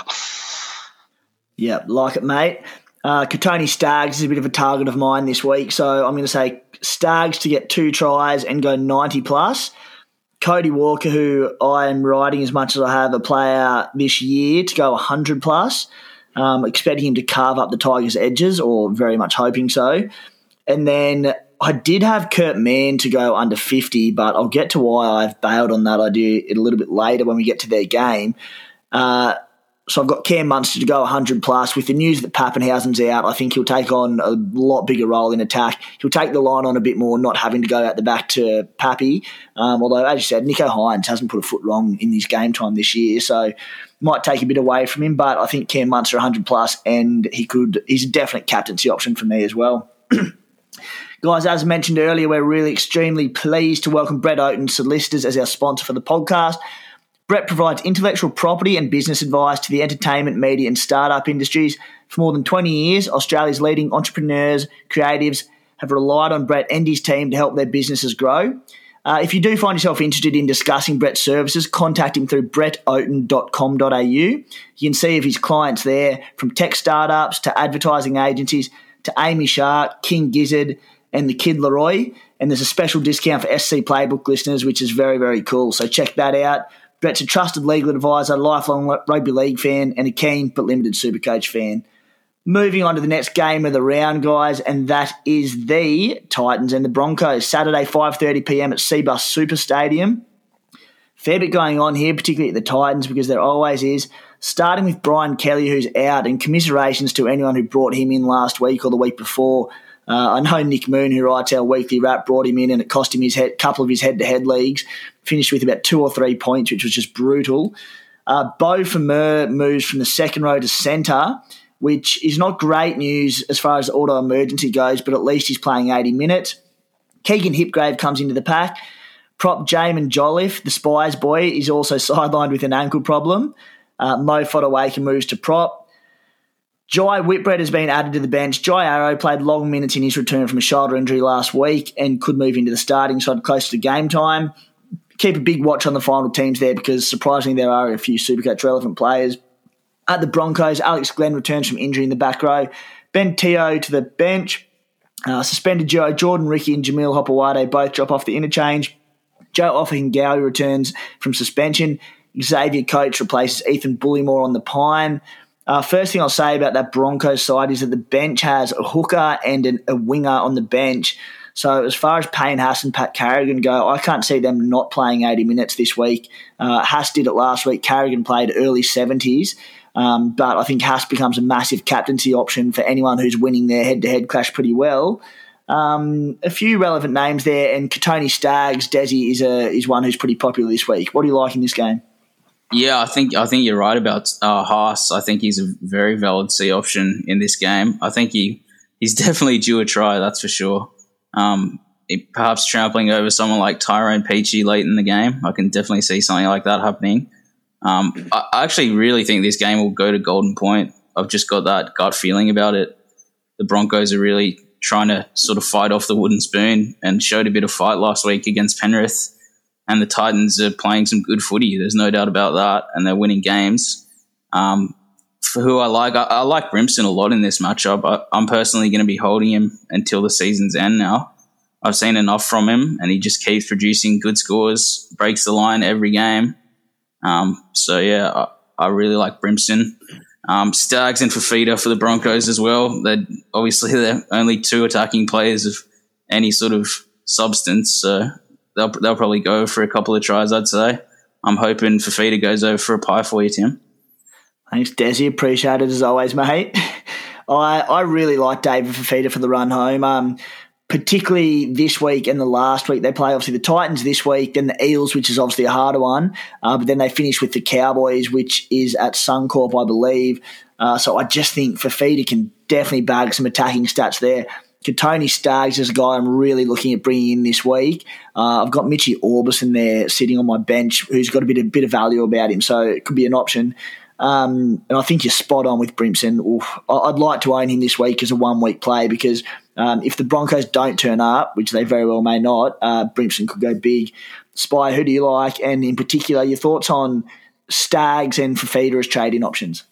Yeah, like it, mate. Uh, Kotoni Staggs is a bit of a target of mine this week, so I'm going to say Staggs to get two tries and go 90 plus. Cody Walker, who I am riding as much as I have a player this year, to go 100 plus. Um, expecting him to carve up the Tigers' edges, or very much hoping so. And then I did have Kurt Mann to go under 50, but I'll get to why I've bailed on that idea a little bit later when we get to their game. Uh, so I've got Cam Munster to go 100 plus. With the news that Papenhuyzen's out, I think he'll take on a lot bigger role in attack. He'll take the line on a bit more, not having to go out the back to Pappy. Um, although, as you said, Nicho Hynes hasn't put a foot wrong in his game time this year, so might take a bit away from him. But I think Cam Munster 100 plus, and he could. He's a definite captaincy option for me as well. <clears throat> Guys, as mentioned earlier, we're really extremely pleased to welcome Brett Oaten Solicitors as our sponsor for the podcast. Brett provides intellectual property and business advice to the entertainment, media, and startup industries. For more than 20 years, Australia's leading entrepreneurs, creatives have relied on Brett and his team to help their businesses grow. Uh, if you do find yourself interested in discussing Brett's services, contact him through brettoaten.com.au. You can see if his clients there, from tech startups to advertising agencies to Amy Shark, King Gizzard, and the Kid Leroy. And there's a special discount for SC Playbook listeners, which is very, very cool. So check that out Brett's a trusted legal advisor, lifelong rugby league fan, and a keen but limited Supercoach fan. Moving on to the next game of the round, guys, and that is the Titans and the Broncos. Saturday, 5.30pm at Cbus Super Stadium. Fair bit going on here, particularly at the Titans, because there always is. Starting with Brian Kelly, who's out, and commiserations to anyone who brought him in last week or the week before. Uh, I know Nick Moon, who writes our weekly wrap, brought him in and it cost him his head, couple of his head-to-head leagues. Finished with about two or three points, which was just brutal. Uh, Beau Fermor moves from the second row to centre, which is not great news as far as auto emergency goes, but at least he's playing 80 minutes. Keegan Hipgrave comes into the pack. Prop Jaimin Jolliffe, the Spies boy, is also <laughs> sidelined with an ankle problem. Uh, Mo Fotuaika moves to prop. Jai Whitbread has been added to the bench. Jai Arrow played long minutes in his return from a shoulder injury last week and could move into the starting side close to game time. Keep a big watch on the final teams there because surprisingly there are a few Supercoach relevant players. At the Broncos, Alex Glenn returns from injury in the back row. Ben Teo to the bench. Uh, suspended Joe Jordan Riki and Jamil Hopoate both drop off the interchange. Joe Ofahengaue returns from suspension. Xavier Coates replaces Ethan Bullemor on the Pine. Uh, first thing I'll say about that Broncos side is that the bench has a hooker and an, a winger on the bench. So as far as Payne Haas and Pat Carrigan go, I can't see them not playing 80 minutes this week. Uh, Haas did it last week. Carrigan played early 70s. Um, but I think Haas becomes a massive captaincy option for anyone who's winning their head-to-head clash pretty well. Um, a few relevant names there, and Kotoni Staggs, Desi is a is one who's pretty popular this week. What do you like in this game? Yeah, I think I think you're right about uh, Haas. I think he's a very valid C option in this game. I think he he's <laughs> definitely due a try. That's for sure. Um, perhaps trampling over someone like Tyrone Peachey late in the game. I can definitely see something like that happening. Um, I, I actually really think this game will go to Golden Point. I've just got that gut feeling about it. The Broncos are really trying to sort of fight off the wooden spoon and showed a bit of fight last week against Penrith and the Titans are playing some good footy. There's no doubt about that, and they're winning games. Um, for who I like, I, I, like Brimson a lot in this matchup. I, am personally going to be holding him until the season's end now. I've seen enough from him, and he just keeps producing good scores, breaks the line every game. Um, so yeah, I, I, really like Brimson. Um, Staggs and Fifita for the Broncos as well. They're obviously they're only two attacking players of any sort of substance. So they'll they'll probably go for a couple of tries. I'd say. I'm hoping Fifita goes over for a pie for you, Tim. Thanks, Desi. Appreciate it as always, mate. <laughs> I I really like David Fifita for the run home. Um, particularly this week and the last week. They play obviously the Titans this week, then the Eels, which is obviously a harder one, uh, but then they finish with the Cowboys, which is at Suncorp, I believe. Uh, so I just think Fifita can definitely bag some attacking stats there. Tony Staggs is a guy I'm really looking at bringing in this week. Uh, I've got Mitchy Aubusson there sitting on my bench, who's got a bit, a bit of value about him, so it could be an option. Um, and I think you're spot on with Brimson. Oof, I'd like to own him this week as a one week play because um, if the Broncos don't turn up, which they very well may not, uh, Brimson could go big. Spy, who do you like? And in particular, your thoughts on Staggs and Fifita as trading options?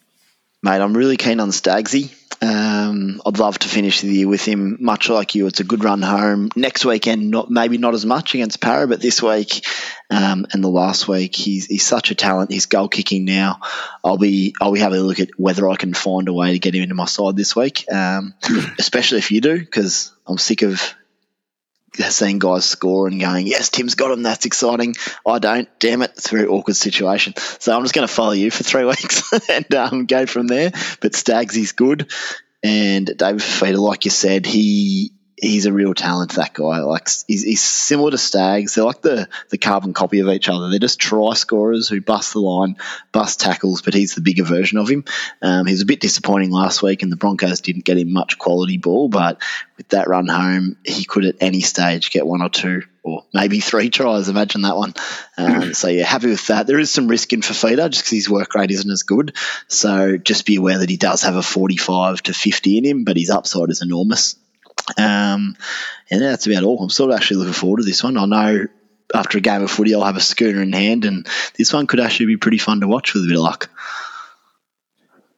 Mate, I'm really keen on Stagsy. Um, I'd love to finish the year with him. Much like you, it's a good run home. Next weekend, not maybe not as much against Para, but this week um, and the last week, he's he's such a talent. He's goal kicking now. I'll be I'll be having a look at whether I can find a way to get him into my side this week, um, <laughs> especially if you do, because I'm sick of seeing guys score and going, yes, Tim's got him. That's exciting. I don't. Damn it. It's a very awkward situation. So I'm just going to follow you for three <laughs> weeks and um, go from there. But Staggs is good. And David Fifita, like you said, he he's a real talent. That guy, like he's, he's, similar to Staggs. They're like the the carbon copy of each other. They're just try scorers who bust the line, bust tackles, but he's the bigger version of him. Um, he was a bit disappointing last week, and the Broncos didn't get him much quality ball. But with that run home, he could at any stage get one or two. Or maybe three tries. Imagine that one. Um, <laughs> so yeah, happy with that. There is some risk in Fifita just because his work rate isn't as good. So just be aware that he does have a 45 to 50 in him, but his upside is enormous. Um, and that's about all. I'm sort of actually looking forward to this one. I know after a game of footy, I'll have a schooner in hand, and this one could actually be pretty fun to watch with a bit of luck.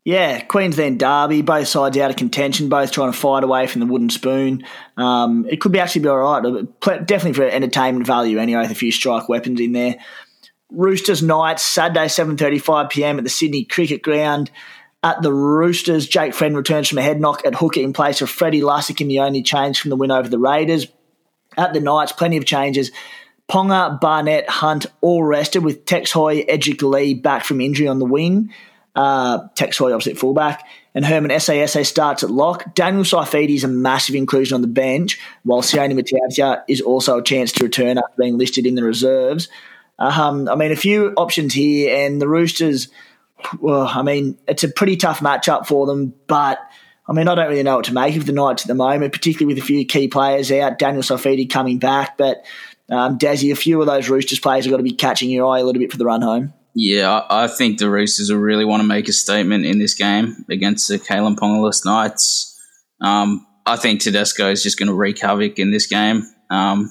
Yeah, Queensland Derby, both sides out of contention, both trying to fight away from the wooden spoon. Um, it could be actually be all right. Definitely for entertainment value anyway, with a few strike weapons in there. Roosters Knights, Saturday, 7.35pm at the Sydney Cricket Ground. At the Roosters, Jake Friend returns from a head knock at hooker in place of Freddie Lussick in the only change from the win over the Raiders. At the Knights, plenty of changes. Ponga, Barnett, Hunt all rested with Tex Hoy, Edrick Lee back from injury on the wing. Uh, Tex Hoy opposite fullback. And Herman Ese'ese starts at lock. Daniel Saifiti is a massive inclusion on the bench, while Sione Matautia is also a chance to return after being listed in the reserves. Um, I mean, a few options here, and the Roosters, well, I mean, it's a pretty tough matchup for them, but I mean, I don't really know what to make of the Knights at the moment, particularly with a few key players out. Daniel Saifiti coming back, but um, Dazzy, a few of those Roosters players have got to be catching your eye a little bit for the run home. Yeah, I, think the Roosters will really want to make a statement in this game against the Kalyn Pongalist Knights. Um, I think Tedesco is just going to wreak havoc in this game. Um,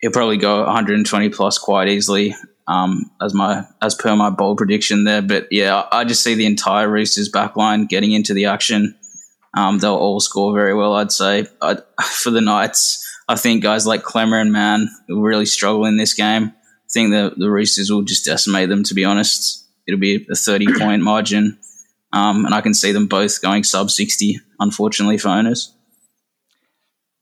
he'll probably go 120 plus quite easily, um, as my as per my bold prediction there. But yeah, I just see the entire Roosters backline getting into the action. Um, they'll all score very well, I'd say. I, <laughs> for the Knights, I think guys like Klemmer and Mann will really struggle in this game I think the, the Roosters will just decimate them, to be honest. It'll be a 30 <clears throat> point margin. Um, and I can see them both going sub 60, unfortunately, for owners.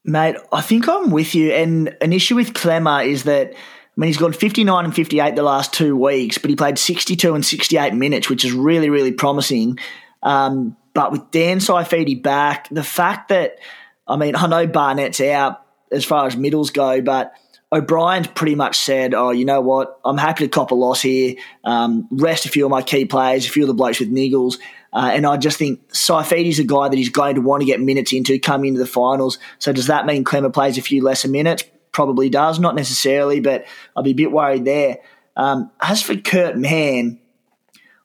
Mate, I think I'm with you. And an issue with Klemmer is that, I mean, he's gone 59 and 58 the last two weeks, but he played 62 and 68 minutes, which is really, really promising. Um, but with Dan Saifiti back, the fact that, I mean, I know Barnett's out as far as middles go, but O'Brien's pretty much said, "Oh, you know what? I'm happy to cop a loss here. Um, rest a few of my key players, a few of the blokes with niggles." Uh, and I just think Saifiti's a guy that he's going to want to get minutes into coming into the finals. So does that mean Klemmer plays a few lesser minutes? Probably does, not necessarily, but I'll be a bit worried there. Um, as for Kurt Mann,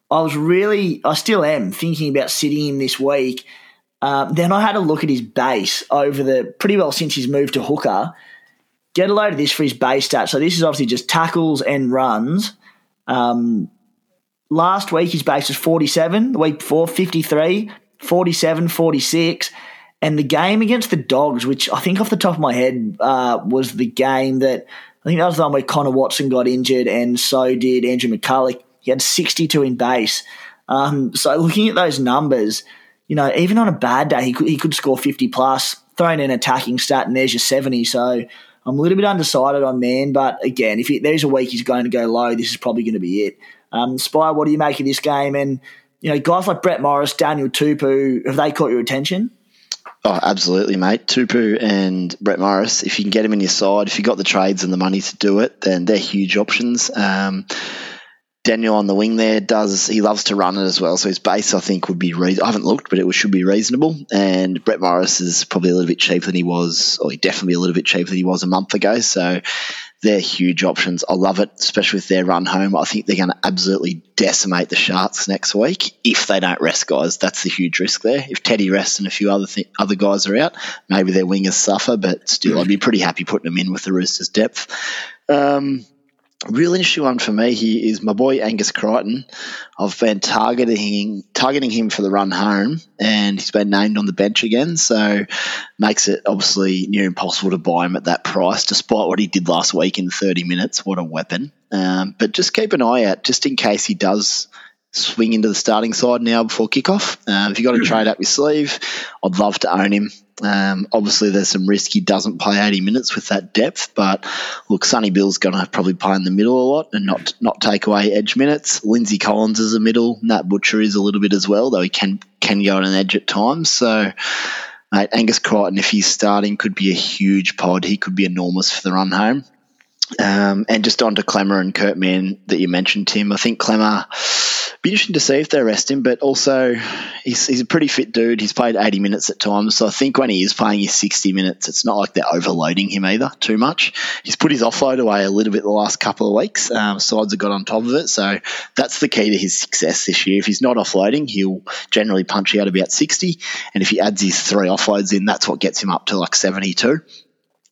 I was really, I still am thinking about sitting him this week. Um, then I had a look at his base over the pretty well since he's moved to hooker get a load of this for his base stats. So this is obviously just tackles and runs. Um, last week his base was 47, the week before 53, 47, 46. And the game against the Dogs, which I think off the top of my head uh, was the game that I think that was the one where Connor Watson got injured, and so did Andrew McCullough. He had 62 in base. Um, so looking at those numbers, you know, even on a bad day, he could, he could score 50 plus, thrown in an attacking stat, and there's your 70. So I'm a little bit undecided on Mann, but again, if he, there's a week he's going to go low, this is probably going to be it. Um, Spy, what do you make of this game? And you know, guys like Brett Morris, Daniel Tupou, have they caught your attention? Oh, absolutely, mate. Tupou and Brett Morris, if you can get them in your side, if you've got the trades and the money to do it, then they're huge options. Um, Daniel on the wing there does he loves to run it as well, so his base I think would be re- I haven't looked, but it should be reasonable. And Brett Morris is probably a little bit cheaper than he was, or he definitely a little bit cheaper than he was a month ago. So they're huge options. I love it, especially with their run home. I think they're going to absolutely decimate the Sharks next week if they don't rest guys. That's the huge risk there. If Teddy rests and a few other th- other guys are out, maybe their wingers suffer, but still, I'd be pretty happy putting them in with the Roosters' depth. Um, real interesting one for me here is my boy Angus Crichton. I've been targeting targeting him for the run home, and he's been named on the bench again. So makes it obviously near impossible to buy him at that price, despite what he did last week in 30 minutes. What a weapon! Um, but just keep an eye out, just in case he does swing into the starting side now before kickoff. Um, if you've got a trade up your sleeve, I'd love to own him. Um, obviously, there's some risk he doesn't play 80 minutes with that depth, but look, Sonny Bill's going to probably play in the middle a lot and not not take away edge minutes. Lindsay Collins is a middle. Nat Butcher is a little bit as well, though he can can go on an edge at times. So, mate, Angus Crichton, if he's starting, could be a huge pod. He could be enormous for the run home. Um, and just on to Klemmer and Kurt Mann that you mentioned, Tim. I think Klemmer be interesting to see if they rest him, but also he's, he's a pretty fit dude. He's played 80 minutes at times, so I think when he is playing his 60 minutes, it's not like they're overloading him either too much. He's put his offload away a little bit the last couple of weeks. Um, sides have got on top of it, so that's the key to his success this year. If he's not offloading, he'll generally punch out about 60, and if he adds his three offloads in, that's what gets him up to like 72.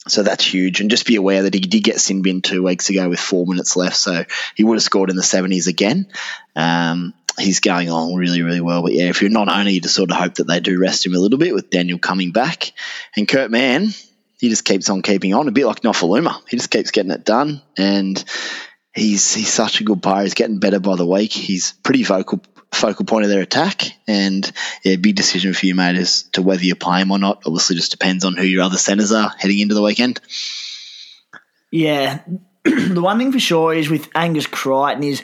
So that's huge. And just be aware that he did get sin bin two weeks ago with four minutes left. So he would have scored in the 70s again. Um, he's going on really, really well. But yeah, if you're not only, just sort of hope that they do rest him a little bit with Daniel coming back. And Kurt Mann, he just keeps on keeping on, a bit like Nofoaluma. He just keeps getting it done. And he's he's such a good player. He's getting better by the week. He's pretty vocal focal point of their attack. And yeah, big decision for you, mate, as to whether you play him or not. Obviously, just depends on who your other centres are heading into the weekend. Yeah, <clears throat> the one thing for sure is with Angus Crichton is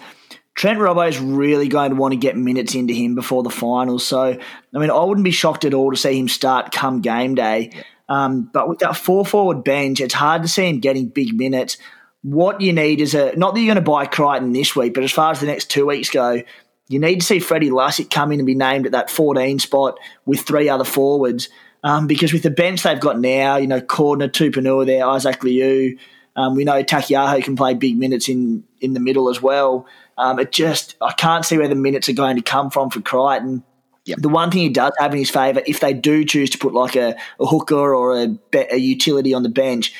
Trent Robbo's really going to want to get minutes into him before the finals. So, I mean, I wouldn't be shocked at all to see him start come game day. Um, but with that four forward bench, it's hard to see him getting big minutes. What you need is a not that you're going to buy Crichton this week, but as far as the next two weeks go, you need to see Freddie Lussick come in and be named at that 14 spot with three other forwards. Um, because with the bench they've got now, you know, Cordner, Tupouniua there, Isaac Liu, um, we know Taukei'aho can play big minutes in, in the middle as well. Um, it just, I can't see where the minutes are going to come from for Crichton. Yep. The one thing he does have in his favour, if they do choose to put like a, a hooker or a, a utility on the bench,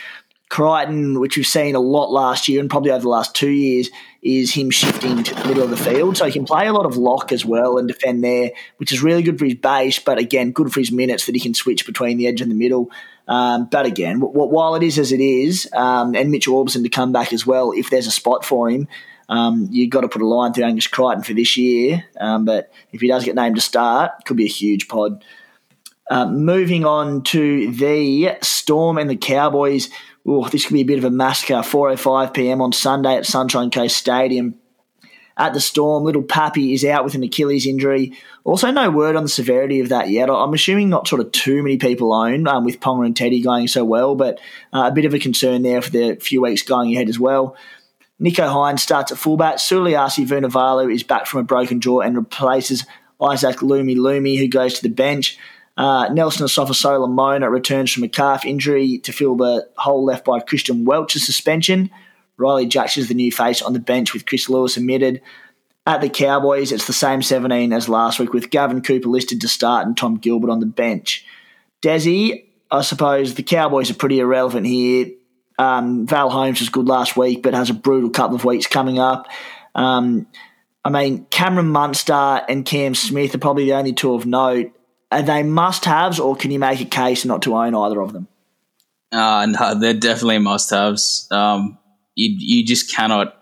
Crichton, which we've seen a lot last year and probably over the last two years, is him shifting to the middle of the field. So he can play a lot of lock as well and defend there, which is really good for his base, but again, good for his minutes that he can switch between the edge and the middle. Um, but again, w- w- while it is as it is, um, and Mitchell Aubusson to come back as well, if there's a spot for him, um, you've got to put a line through Angus Crichton for this year. Um, but if he does get named to start, could be a huge pod. Uh, moving on to the Storm and the Cowboys. Ooh, this could be a bit of a massacre. 4:05 p.m. on Sunday at Sunshine Coast Stadium. At the Storm, little Pappy is out with an Achilles injury. Also, no word on the severity of that yet. I'm assuming not sort of too many people own um, with Ponga and Teddy going so well, but uh, a bit of a concern there for the few weeks going ahead as well. Nicho Hynes starts at fullback. Suliasi Vunivalu is back from a broken jaw and replaces Isaac Lumelume, who goes to the bench. Uh, Nelson Asofa-Solomona returns from a calf injury to fill the hole left by Christian Welch's suspension. Riley Judge is the new face on the bench with Chris Lewis omitted. At the Cowboys, it's the same 17 as last week with Gavin Cooper listed to start and Tom Gilbert on the bench. Desi, I suppose the Cowboys are pretty irrelevant here. Um, Val Holmes was good last week, but has a brutal couple of weeks coming up. Um, I mean, Cameron Munster and Cam Smith are probably the only two of note. Are they must haves, or can you make a case not to own either of them? Uh, no, they're definitely must haves. Um, you, you just cannot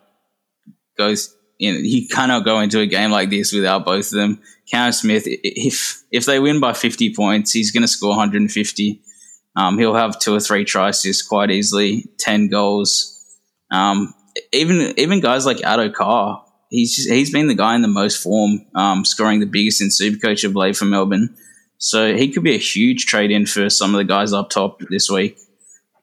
go. Know, you cannot go into a game like this without both of them. Cam Smith, if if they win by fifty points, he's going to score one hundred and fifty. Um, he'll have two or three tries assists quite easily, ten goals. Um, even even guys like Addo Carr, he's just, he's been the guy in the most form, um, scoring the biggest in Supercoach of late for Melbourne. So he could be a huge trade in for some of the guys up top this week.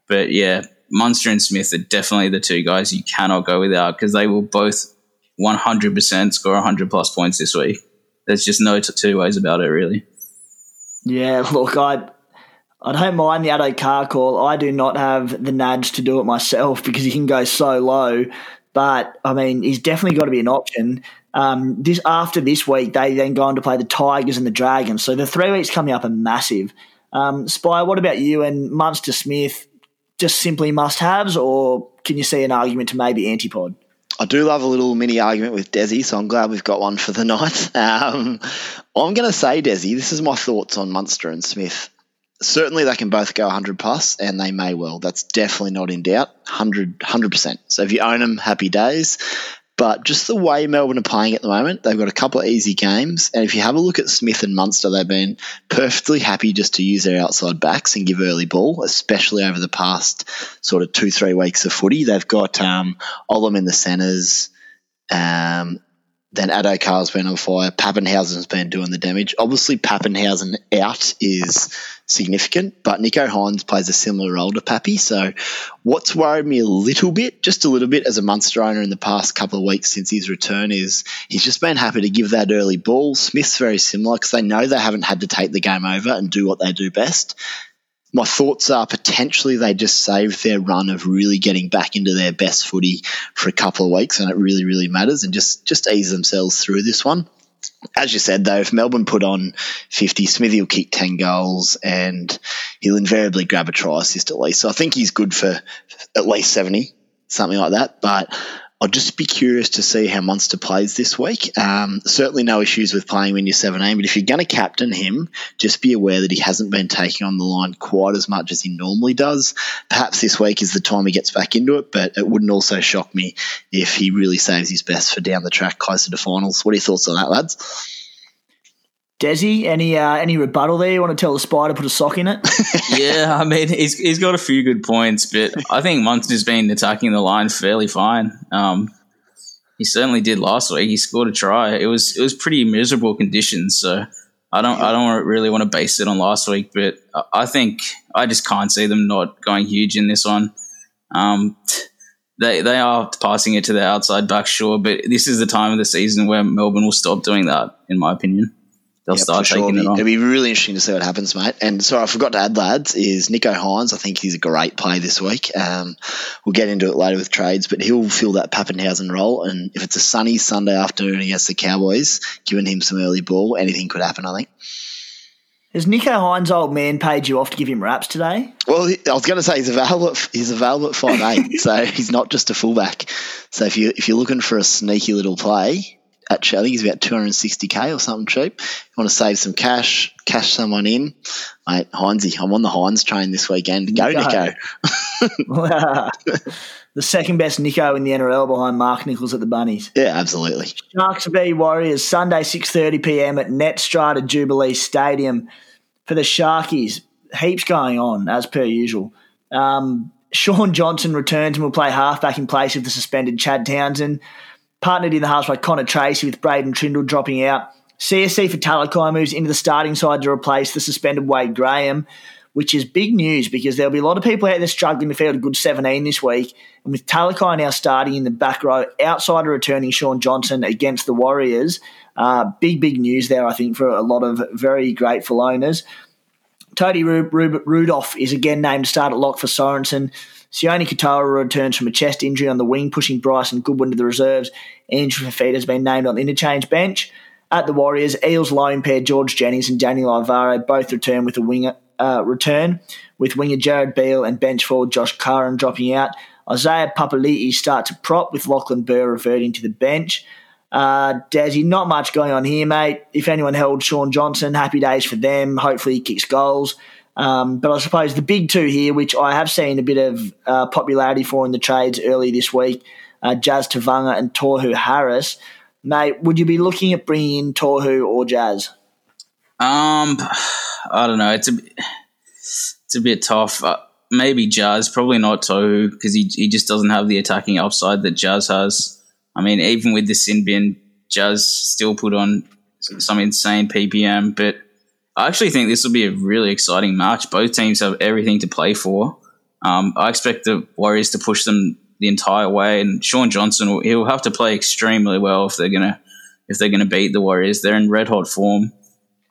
But yeah, Munster and Smith are definitely the two guys you cannot go without because they will both 100% score 100 plus points this week. There's just no t- two ways about it, really. Yeah, <laughs> look, I I don't mind the Addo Carr call. I do not have the nudge to do it myself <laughs> because he can go so low. But I mean, he's definitely got to be an option. Um, this after this week, they then go on to play the Tigers and the Dragons. So the three weeks coming up are massive. Um, Spy, what about you and Munster Smith? Just simply must haves, or can you see an argument to maybe antipod? I do love a little mini argument with Desi, so I'm glad we've got one for the <laughs> night. Um, I'm going to say, Desi, this is my thoughts on Munster and Smith. Certainly, they can both go 100 plus, and they may well. That's definitely not in doubt. 100 100%. So if you own them, happy days. But just the way Melbourne are playing at the moment, they've got a couple of easy games. And if you have a look at Smith and Munster, they've been perfectly happy just to use their outside backs and give early ball, especially over the past sort of two, three weeks of footy. They've got um, Olam in the centres. Um, then Addo Carr's been on fire. Papenhuyzen's been doing the damage. Obviously, Papenhuyzen out is significant, but Nicho Hynes plays a similar role to Pappy. So, what's worried me a little bit, just a little bit, as a Munster owner in the past couple of weeks since his return, is he's just been happy to give that early ball. Smith's very similar because they know they haven't had to take the game over and do what they do best my thoughts are potentially they just saved their run of really getting back into their best footy for a couple of weeks, and it really, really matters, and just just ease themselves through this one. As you said, though, if Melbourne put on 50, Smithy will kick 10 goals and he'll invariably grab a try assist at least. So I think he's good for at least 70, something like that. But I'll just be curious to see how Munster plays this week. Um, certainly no issues with playing when you're 17, but if you're going to captain him, just be aware that he hasn't been taking on the line quite as much as he normally does. Perhaps this week is the time he gets back into it, but it wouldn't also shock me if he really saves his best for down the track closer to finals. What are your thoughts on that, lads? Desi, any uh, any rebuttal there? You want to tell the spider put a sock in it? <laughs> yeah, I mean he's he's got a few good points, but I think Munster's been attacking the line fairly fine. Um, he certainly did last week. He scored a try. It was it was pretty miserable conditions, so I don't I don't really want to base it on last week, but I think I just can't see them not going huge in this one. Um, they they are passing it to the outside back, sure, but this is the time of the season where Melbourne will stop doing that, in my opinion they'll yep, start taking sure. it on. It'll be really interesting to see what happens, mate. And sorry, I forgot to add, lads, is Nicho Hynes. I think he's a great play this week. Um, we'll get into it later with trades, but he'll fill that Papenhuyzen role. And if it's a sunny Sunday afternoon against the Cowboys, giving him some early ball, anything could happen, I think. Has Nicho Hynes' old man paid you off to give him raps today? Well, I was going to say he's available. At, he's available at five eight, <laughs> so he's not just a fullback. So if you if you're looking for a sneaky little play, I think he's about 260k or something cheap. You want to save some cash, cash someone in, mate. Heinzie, I'm on the Hynes train this weekend. Go, Nico. <laughs> the second best Nico in the NRL behind Mark Nicholls at the Bunnies. Yeah, absolutely. Sharks v Warriors Sunday 6:30 p.m. at Netstrata Jubilee Stadium for the Sharkies. Heaps going on as per usual. Um, Shaun Johnson returns and will play halfback in place of the suspended Chad Townsend partnered in the halves by Connor Tracey with Braydon Trindall dropping out. Siosifa Talakai moves into the starting side to replace the suspended Wade Graham, which is big news because there'll be a lot of people out there struggling to field a good 17 this week. And with Talakai now starting in the back row, outside of returning Shaun Johnson against the Warriors, uh, big, big news there, I think, for a lot of very grateful owners. Toby Rudolf is again named to start at lock for Sorensen. Sione Katoa returns from a chest injury on the wing, pushing Bryson Goodwin to the reserves. Andrew Fifita has been named on the interchange bench. At the Warriors, Eels lone pair George Jennings and Daniel Alvaro both return with a winger uh, return, with winger Jared Beale and bench forward Josh Curran dropping out. Isaiah Papali'i starts to prop with Lachlan Burr reverting to the bench. Uh, Dazzy, not much going on here, mate. If anyone held Shaun Johnson, happy days for them. Hopefully he kicks goals. Um, but I suppose the big two here, which I have seen a bit of uh, popularity for in the trades early this week, uh, Jazz Tevaga and Tohu Harris. Mate, would you be looking at bringing in Tohu or Jazz? Um, I don't know. It's a it's a bit tough. Uh, maybe Jazz, probably not Tohu because he he just doesn't have the attacking upside that Jazz has. I mean, even with the sin bin, Jazz still put on some insane PPM, but I actually think this will be a really exciting match. Both teams have everything to play for. Um, I expect the Warriors to push them the entire way, and Shaun Johnson he'll have to play extremely well if they're gonna if they're gonna beat the Warriors. They're in red hot form.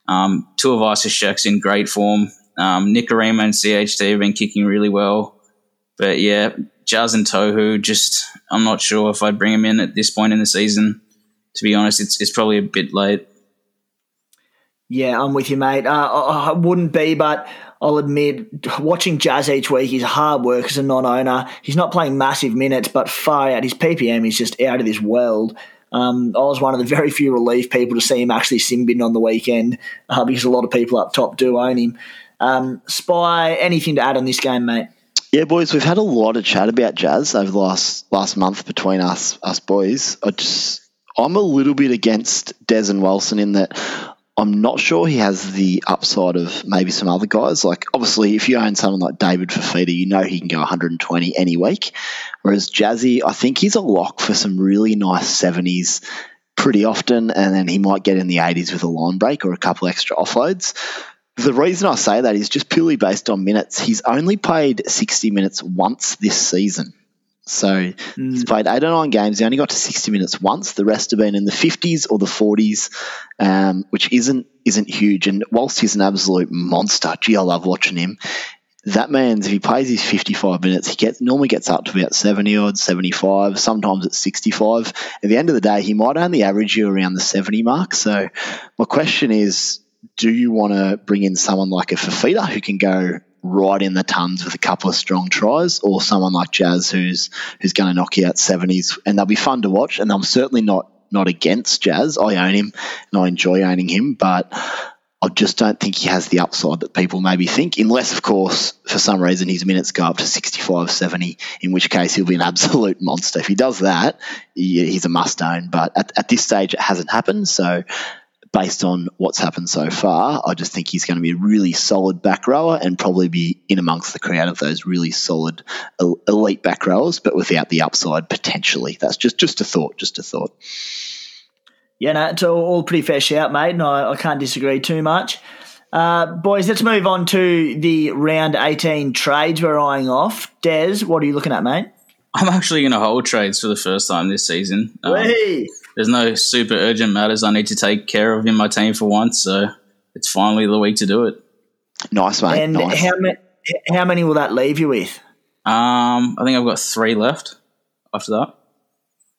Um, Tuivasa-Sheck's in great form. Um, Nikorima and CHT have been kicking really well, but yeah, Jazz and Tohu. Just I'm not sure if I'd bring them in at this point in the season. To be honest, it's it's probably a bit late. Yeah, I'm with you, mate. Uh, I wouldn't be, but I'll admit, watching Jazz each week is hard work as a non-owner. He's not playing massive minutes, but far out. His PPM is just out of this world. Um, I was one of the very few relief people to see him actually sim bin on the weekend uh, because a lot of people up top do own him. Um, Spy, anything to add on this game, mate? Yeah, boys, we've had a lot of chat about Jazz over the last last month between us us boys. I just I'm a little bit against Des and Wilson in that I'm not sure he has the upside of maybe some other guys. Like, obviously, if you own someone like David Fifita, you know he can go 120 any week. Whereas Jazzy, I think he's a lock for some really nice 70s pretty often, and then he might get in the 80s with a line break or a couple extra offloads. The reason I say that is just purely based on minutes. He's only played 60 minutes once this season. So mm. he's played eight or nine games. He only got to 60 minutes once. The rest have been in the 50s or the 40s, um, which isn't isn't huge. And whilst he's an absolute monster, gee, I love watching him. That means if he plays his 55 minutes, he gets normally gets up to about 70 odds, 75, sometimes it's 65. At the end of the day, he might only average you around the 70 mark. So my question is, do you want to bring in someone like a Fifita who can go right in the tons with a couple of strong tries, or someone like Jazz who's who's going to knock you out seventies, and they'll be fun to watch. And I'm certainly not not against Jazz. I own him and I enjoy owning him, but I just don't think he has the upside that people maybe think, unless, of course, for some reason his minutes go up to 65, 70, in which case he'll be an <laughs> absolute monster. If he does that, he's a must own. But at, at this stage, it hasn't happened. So, based on what's happened so far, I just think he's going to be a really solid back rower and probably be in amongst the crowd of those really solid elite back rowers, but without the upside potentially. That's just, just a thought, just a thought. Yeah, no, it's all, all pretty fair shout, mate, and I, I can't disagree too much. Uh, boys, let's move on to the round 18 trades we're eyeing off. Des, what are you looking at, mate? I'm actually going to hold trades for the first time this season. Um, there's no super urgent matters I need to take care of in my team for once, so it's finally the week to do it. Nice, mate. And nice. how, many, how many will that leave you with? Um, I think I've got three left after that.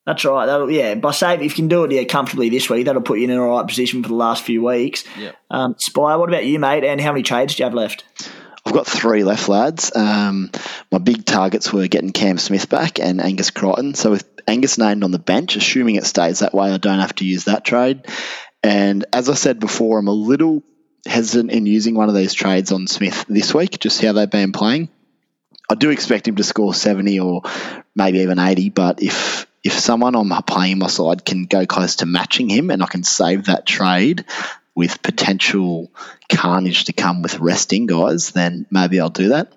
That's right. That'll, yeah, by save, if you can do it yeah, comfortably this week, that'll put you in an all right position for the last few weeks. Yeah. Um, Spire, what about you, mate? And how many trades do you have left? I've got three left, lads. Um, my big targets were getting Cam Smith back and Angus Crichton. So with Angus named on the bench, assuming it stays that way, I don't have to use that trade. And as I said before, I'm a little hesitant in using one of these trades on Smith this week, just how they've been playing. I do expect him to score 70 or maybe even 80, but if if someone on my playing my side can go close to matching him and I can save that trade with potential carnage to come with resting guys, then maybe I'll do that.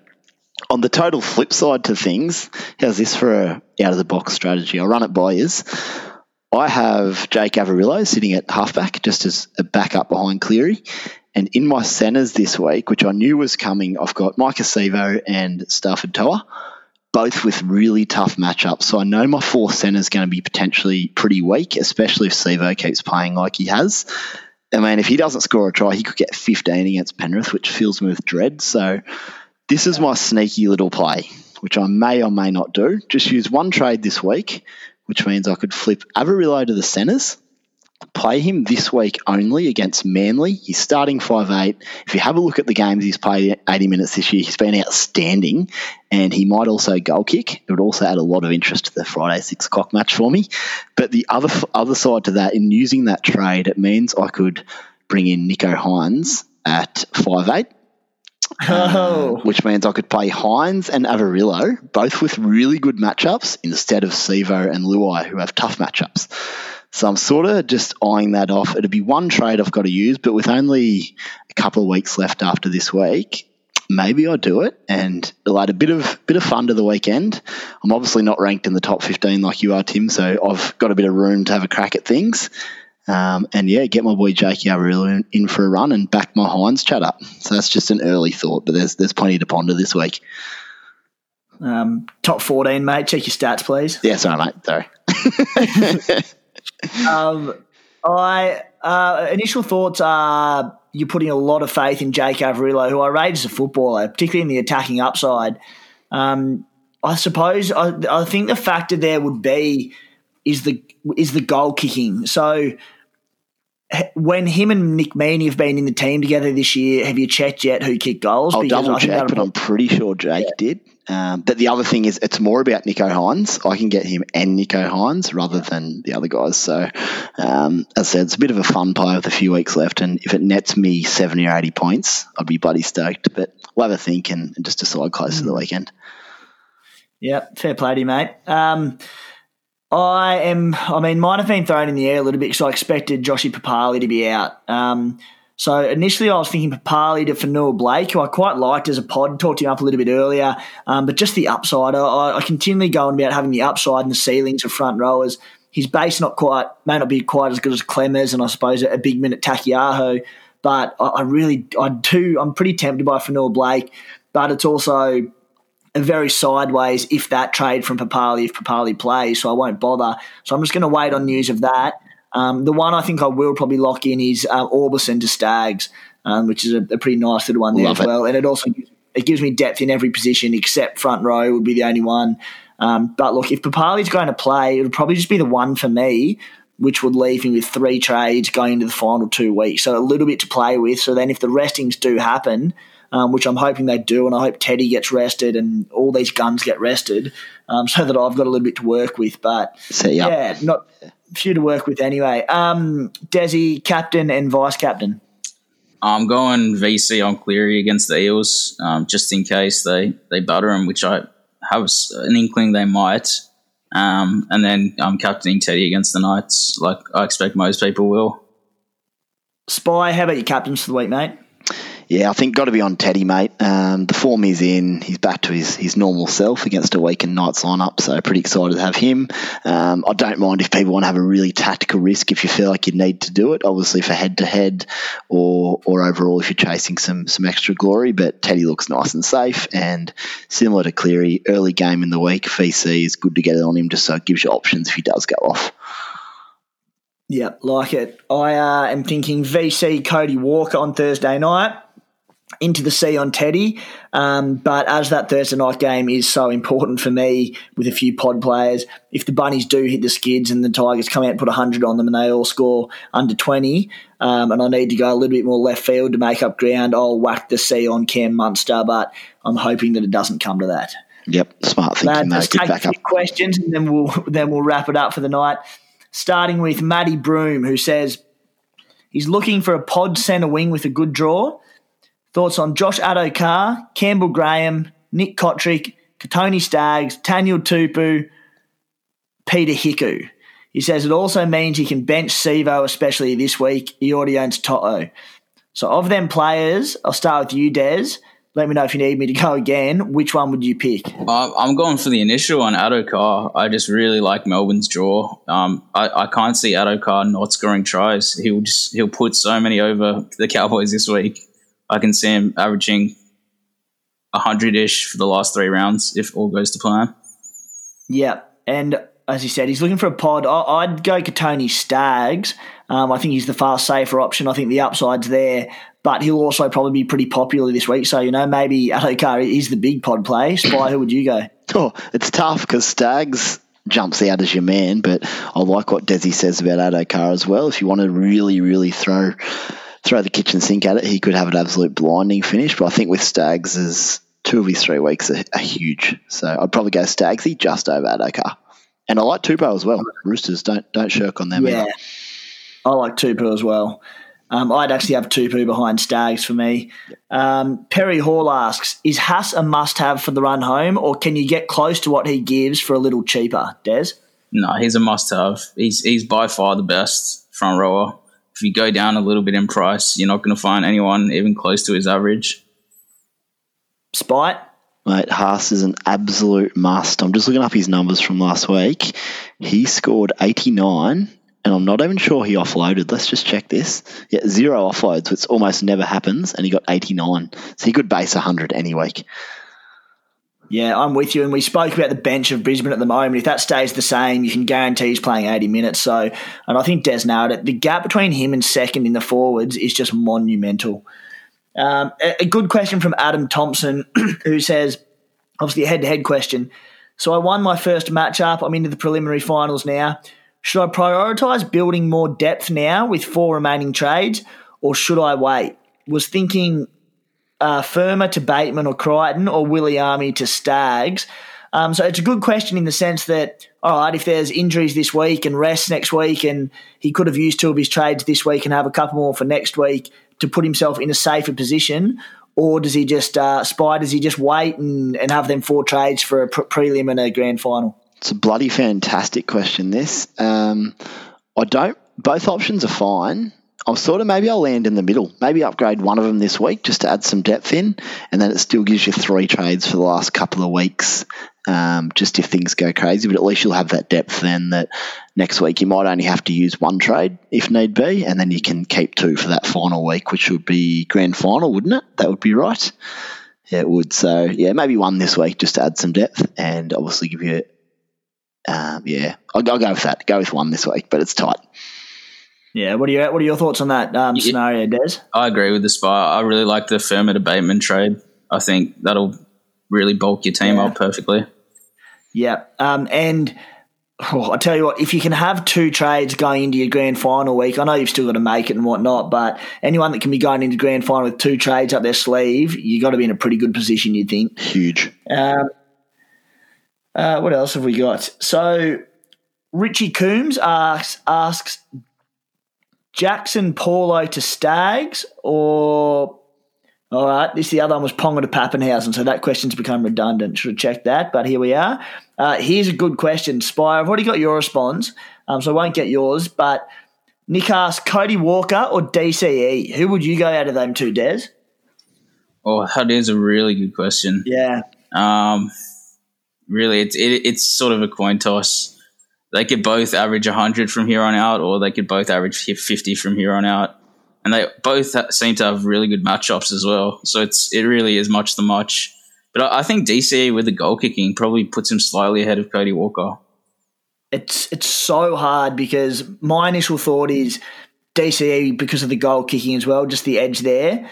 On the total flip side to things, how's this for a out of the box strategy? I'll run it by you. I have Jake Averillo sitting at halfback just as a backup behind Cleary. And in my centres this week, which I knew was coming, I've got Maika Sivo and Stafford Toa both with really tough matchups. So I know my fourth centre is going to be potentially pretty weak, especially if Sivo keeps playing like he has. I mean, if he doesn't score a try, he could get 15 against Penrith, which fills me with dread. So this is my sneaky little play, which I may or may not do. Just use one trade this week, which means I could flip Averillo to the centres play him this week only against Manly. He's starting five eight. If you have a look at the games he's played 80 minutes this year, he's been outstanding and he might also goal kick. It would also add a lot of interest to the Friday 6 o'clock match for me. But the other other side to that, in using that trade, it means I could bring in Nicho Hynes at five eight. Oh. Um, which means I could play Hynes and Averillo, both with really good matchups, instead of Sivo and Luai, who have tough matchups. So I'm sort of just eyeing that off. It'll be one trade I've got to use, but with only a couple of weeks left after this week, maybe I'll do it and it'll add a bit of bit of fun to the weekend. I'm obviously not ranked in the top 15 like you are, Tim, so I've got a bit of room to have a crack at things. Um, and yeah, get my boy Jakey Averillo in, in, for a run and back my Hynes chat up. So that's just an early thought, but there's there's plenty to ponder this week. Um, top 14, mate. Check your stats, please. Yeah, sorry, mate. Sorry. <laughs> <laughs> um, I uh, initial thoughts are you're putting a lot of faith in Jake Averillo, who I rate as a footballer, particularly in the attacking upside. Um, I suppose I, I think the factor there would be is the is the goal kicking. So when him and Nick Meaney have been in the team together this year, have you checked yet who kicked goals? I'll double check, but I'm pretty sure Jake yeah. did. Um, but the other thing is, it's more about Nicho Hynes. I can get him and Nicho Hynes rather than the other guys. So, um, as I said, it's a bit of a fun play with a few weeks left. And if it nets me 70 or 80 points, I'd be bloody stoked. But we'll have a think and, and just decide close mm. to the mm. weekend. Yeah, fair play to you, mate. Um, I am, I mean, mine have been thrown in the air a little bit because I expected Joshy Papalii to be out. Um, so initially, I was thinking Papalii to Fonua-Blake, who I quite liked as a pod. Talked him up a little bit earlier, um, but just the upside. I, I continually go on about having the upside and the ceilings of front rowers. His base not quite may not be quite as good as Clemens, and I suppose a big minute Taukei'aho. But I, I really, I do, I'm pretty tempted by Fonua-Blake, but it's also a very sideways if that trade from Papalii if Papalii plays, so I won't bother. So I'm just going to wait on news of that. Um, the one I think I will probably lock in is uh, Aubusson to Staggs, um, which is a, a, pretty nice little one there Love as well. It. And it also it gives me depth in every position except front row would be the only one. Um, but look, if Papalii's going to play, it would probably just be the one for me, which would leave me with three trades going into the final two weeks. So a little bit to play with. So then if the restings do happen, um, which I'm hoping they do, and I hope Teddy gets rested and all these guns get rested, um, so that I've got a little bit to work with. But yeah, not few to work with anyway. Um, Desi, captain and vice captain. I'm going VC on Cleary against the Eels, um, just in case they they butter him, which I have an inkling they might. Um, and then I'm captaining Teddy against the Knights, like I expect most people will. Spy, how about your captains for the week, mate? Yeah, I think got to be on Teddy, mate. Um, the form is in. He's back to his, his normal self against a weakened Knights lineup, so pretty excited to have him. Um, I don't mind if people want to have a really tactical risk if you feel like you need to do it, obviously for head to head or or overall if you're chasing some some extra glory. But Teddy looks nice and safe, and similar to Cleary, early game in the week, VC is good to get it on him just so it gives you options if he does go off. Yep, like it. I uh, am thinking VC Cody Walker on Thursday night into the sea on Teddy. Um, but as that Thursday night game is so important for me with a few pod players, if the Bunnies do hit the skids and the Tigers come out and put 100 on them and they all score under 20, um, and I need to go a little bit more left field to make up ground, I'll whack the sea on Cam Munster, but I'm hoping that it doesn't come to that. Yep, smart thinking. Lads, let's take a few questions and then we'll <laughs> then we'll wrap it up for the night. Starting with Matty Broom, who says he's looking for a pod centre wing with a good draw. Thoughts on Josh Addo-Carr, Campbell Graham, Nick Cotric, Kotoni Staggs, Daniel Tupou, Peter Hiku. He says it also means he can bench Sivo, especially this week. He already owns Toto. So, of them players, I'll start with you, Des. Let me know if you need me to go again. Which one would you pick? I'm going for the initial on Addo-Carr. I just really like Melbourne's draw. Um, I, I can't see Addo-Carr not scoring tries. He'll just he'll put so many over the Cowboys this week. I can see him averaging hundred ish for the last three rounds if all goes to plan. Yeah, and as he said, he's looking for a pod. I'd go Kotoni Staggs. Um, I think he's the far safer option. I think the upside's there, but he'll also probably be pretty popular this week. So, you know, maybe Addo-Carr is the big pod play. Spy, who would you go? <laughs> Oh, it's tough because Staggs jumps out as your man, but I like what Desi says about Addo-Carr as well. If you want to really, really throw throw the kitchen sink at it, he could have an absolute blinding finish. But I think with Staggs, is two of his three weeks are, are huge. So I'd probably go Staggsy just over Addo-Carr. And I like Tupou as well. Roosters don't don't shirk on them yeah. either. I like Tupou as well. Um, I'd actually have Tupou behind Staggs for me. Um, Perry Hall asks, is Haas a must-have for the run home, or can you get close to what he gives for a little cheaper, Des? No, he's a must-have. He's he's by far the best front rower if you go down a little bit in price, you're not going to find anyone even close to his average. Spite? Mate, Haas is an absolute must. I'm just looking up his numbers from last week. He scored 89, and I'm not even sure he offloaded. Let's just check this. Yeah, zero offloads, which almost never happens, and he got 89. So he could base 100 any week. Yeah, I'm with you. And we spoke about the bench of Brisbane at the moment. If that stays the same, you can guarantee he's playing 80 minutes. So, and I think Des nailed it. The gap between him and second in the forwards is just monumental. Um, a, good question from Adam Thompson, <clears throat> who says, obviously a head to head question. So I won my first matchup. I'm into the preliminary finals now. Should I prioritise building more depth now with four remaining trades, or should I wait? Was thinking uh, Fermor to Bateman or Crichton or Williami to Staggs? Um, so it's a good question in the sense that, all right, if there's injuries this week and rest next week, and he could have used two of his trades this week and have a couple more for next week to put himself in a safer position, or does he just uh, spy? Does he just wait and, and have them four trades for a pre- prelim and a grand final? It's a bloody fantastic question. This um, I don't. Both options are fine. I'm sort of maybe I'll land in the middle. Maybe upgrade one of them this week just to add some depth in, and then it still gives you three trades for the last couple of weeks, um, just if things go crazy. But at least you'll have that depth then that next week you might only have to use one trade if need be, and then you can keep two for that final week, which would be grand final, wouldn't it? That would be right. Yeah, it would. So yeah, maybe one this week just to add some depth, and obviously give you. Um, yeah, I'll, I'll go with that. Go with one this week, but it's tight. Yeah, what are your what are your thoughts on that um, yeah, scenario, Des? I agree with the spy. I really like the Fermor to Bateman trade. I think that'll really bulk your team yeah. up perfectly. Yeah, um, and Oh, I tell you what, if you can have two trades going into your grand final week, I know you've still got to make it and whatnot, but anyone that can be going into grand final with two trades up their sleeve, you got to be in a pretty good position, you'd think. Huge. Um, uh, what else have we got? So Richie Coombs asks, asks Jaxson Paulo to Staggs or all right, this the other one was Ponga to Papenhuyzen, so that question's become redundant. Should have checked that, but here we are. Uh, here's a good question, Spire. I've already got your response, um, so I won't get yours. But Nick asked Cody Walker or DCE. Who would you go out of them two, Des? Oh, that is a really good question. Yeah. Um, really, it's it, it's sort of a coin toss. They could both average 100 from here on out, or they could both average 50 from here on out and they both seem to have really good matchups as well. So it's it really is much the much. But I, I think DCE with the goal kicking probably puts him slightly ahead of Cody Walker. It's it's so hard because my initial thought is DCE because of the goal kicking as well, just the edge there.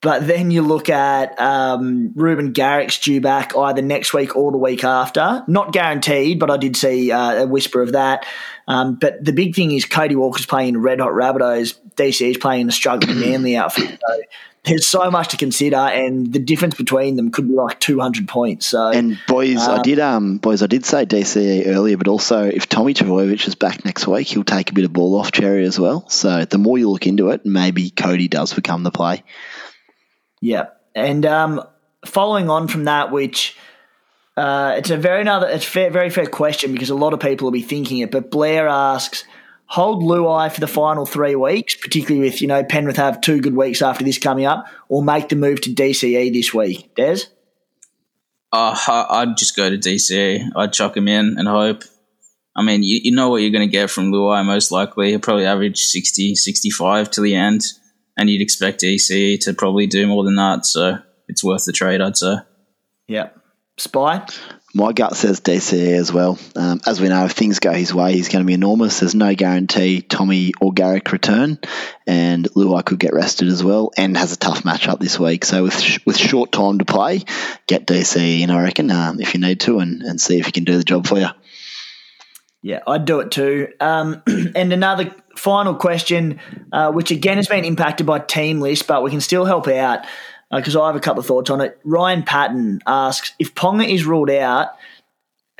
But then you look at um, Reuben Garrick's due back either next week or the week after. Not guaranteed, but I did see uh, a whisper of that. Um, but the big thing is Cody Walker's playing Red Hot Rabbitohs. DC is playing the struggling <clears throat> Manly outfit. So there's so much to consider, and the difference between them could be like 200 points. So and boys, um, I did um boys, I did say DCE earlier, but also if Tommy Trbojevic is back next week, he'll take a bit of ball off Cherry as well. So the more you look into it, maybe Cody does become the play. Yeah, and um, following on from that, which uh, it's a very another it's fair, very fair question because a lot of people will be thinking it. But Blair asks, hold Luai for the final three weeks, particularly with you know Penrith have two good weeks after this coming up, or make the move to DCE this week. Des. Uh, I'd just go to DCE. I'd chuck him in and hope. I mean, you, you know what you're going to get from Luai most likely. He'll probably average 60, 65 to the end and you'd expect DC to probably do more than that. So it's worth the trade, I'd say. Yeah. Spy? My gut says DCE as well. Um, as we know, if things go his way, he's going to be enormous. There's no guarantee Tommy or Garrick return, and Luai could get rested as well, and has a tough matchup this week. So with sh- with short time to play, get DCE in, I reckon, um, if you need to, and, and see if he can do the job for you. Yeah, I'd do it too. Um, <clears throat> and another final question, uh, which again has been impacted by team list, but we can still help out because uh, I have a couple of thoughts on it. Ryan Patton asks if Ponga is ruled out,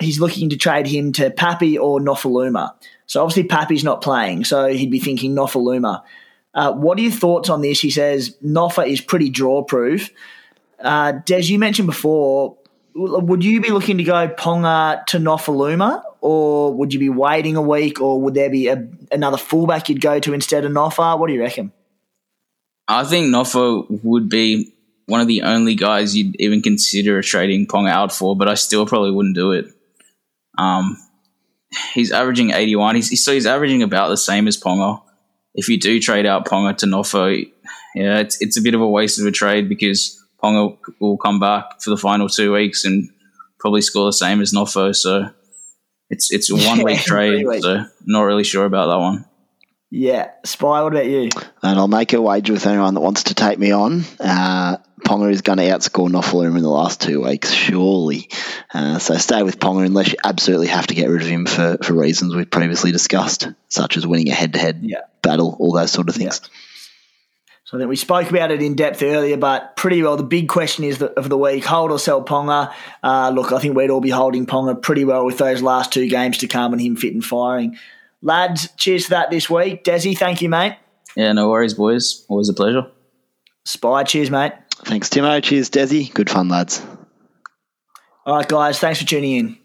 he's looking to trade him to Pappy or Nofoaluma. So obviously Pappy's not playing, so he'd be thinking Nofoaluma. Uh, what are your thoughts on this? He says Nofa is pretty draw proof. Uh, Des, you mentioned before, would you be looking to go Ponga to Nofoaluma or would you be waiting a week, or would there be a, another fullback you'd go to instead of Noffa? What do you reckon? I think Noffa would be one of the only guys you'd even consider trading Ponga out for, but I still probably wouldn't do it. Um, he's averaging 81. He's, so he's averaging about the same as Ponga. If you do trade out Ponga to Noffa, yeah, it's, it's a bit of a waste of a trade because Ponga will come back for the final two weeks and probably score the same as Noffa. So it's it's a one week <laughs> trade, so not really sure about that one. Yeah, Spy. What about you? And I'll make a wager with anyone that wants to take me on. Uh, Ponga is going to outscore Nofoaluma in the last two weeks, surely. Uh, so stay with Ponga unless you absolutely have to get rid of him for, for reasons we've previously discussed, such as winning a head to head battle, all those sort of things. Yeah. So I think we spoke about it in depth earlier, but pretty well the big question is the, of the week: hold or sell Ponga. Uh, look, I think we'd all be holding Ponga pretty well with those last two games to come and him fit and firing. Lads, cheers for that this week. Desi, thank you, mate. Yeah, no worries, boys. Always a pleasure. Spy, cheers, mate. Thanks, Timo. Cheers, Desi. Good fun, lads. All right, guys. Thanks for tuning in.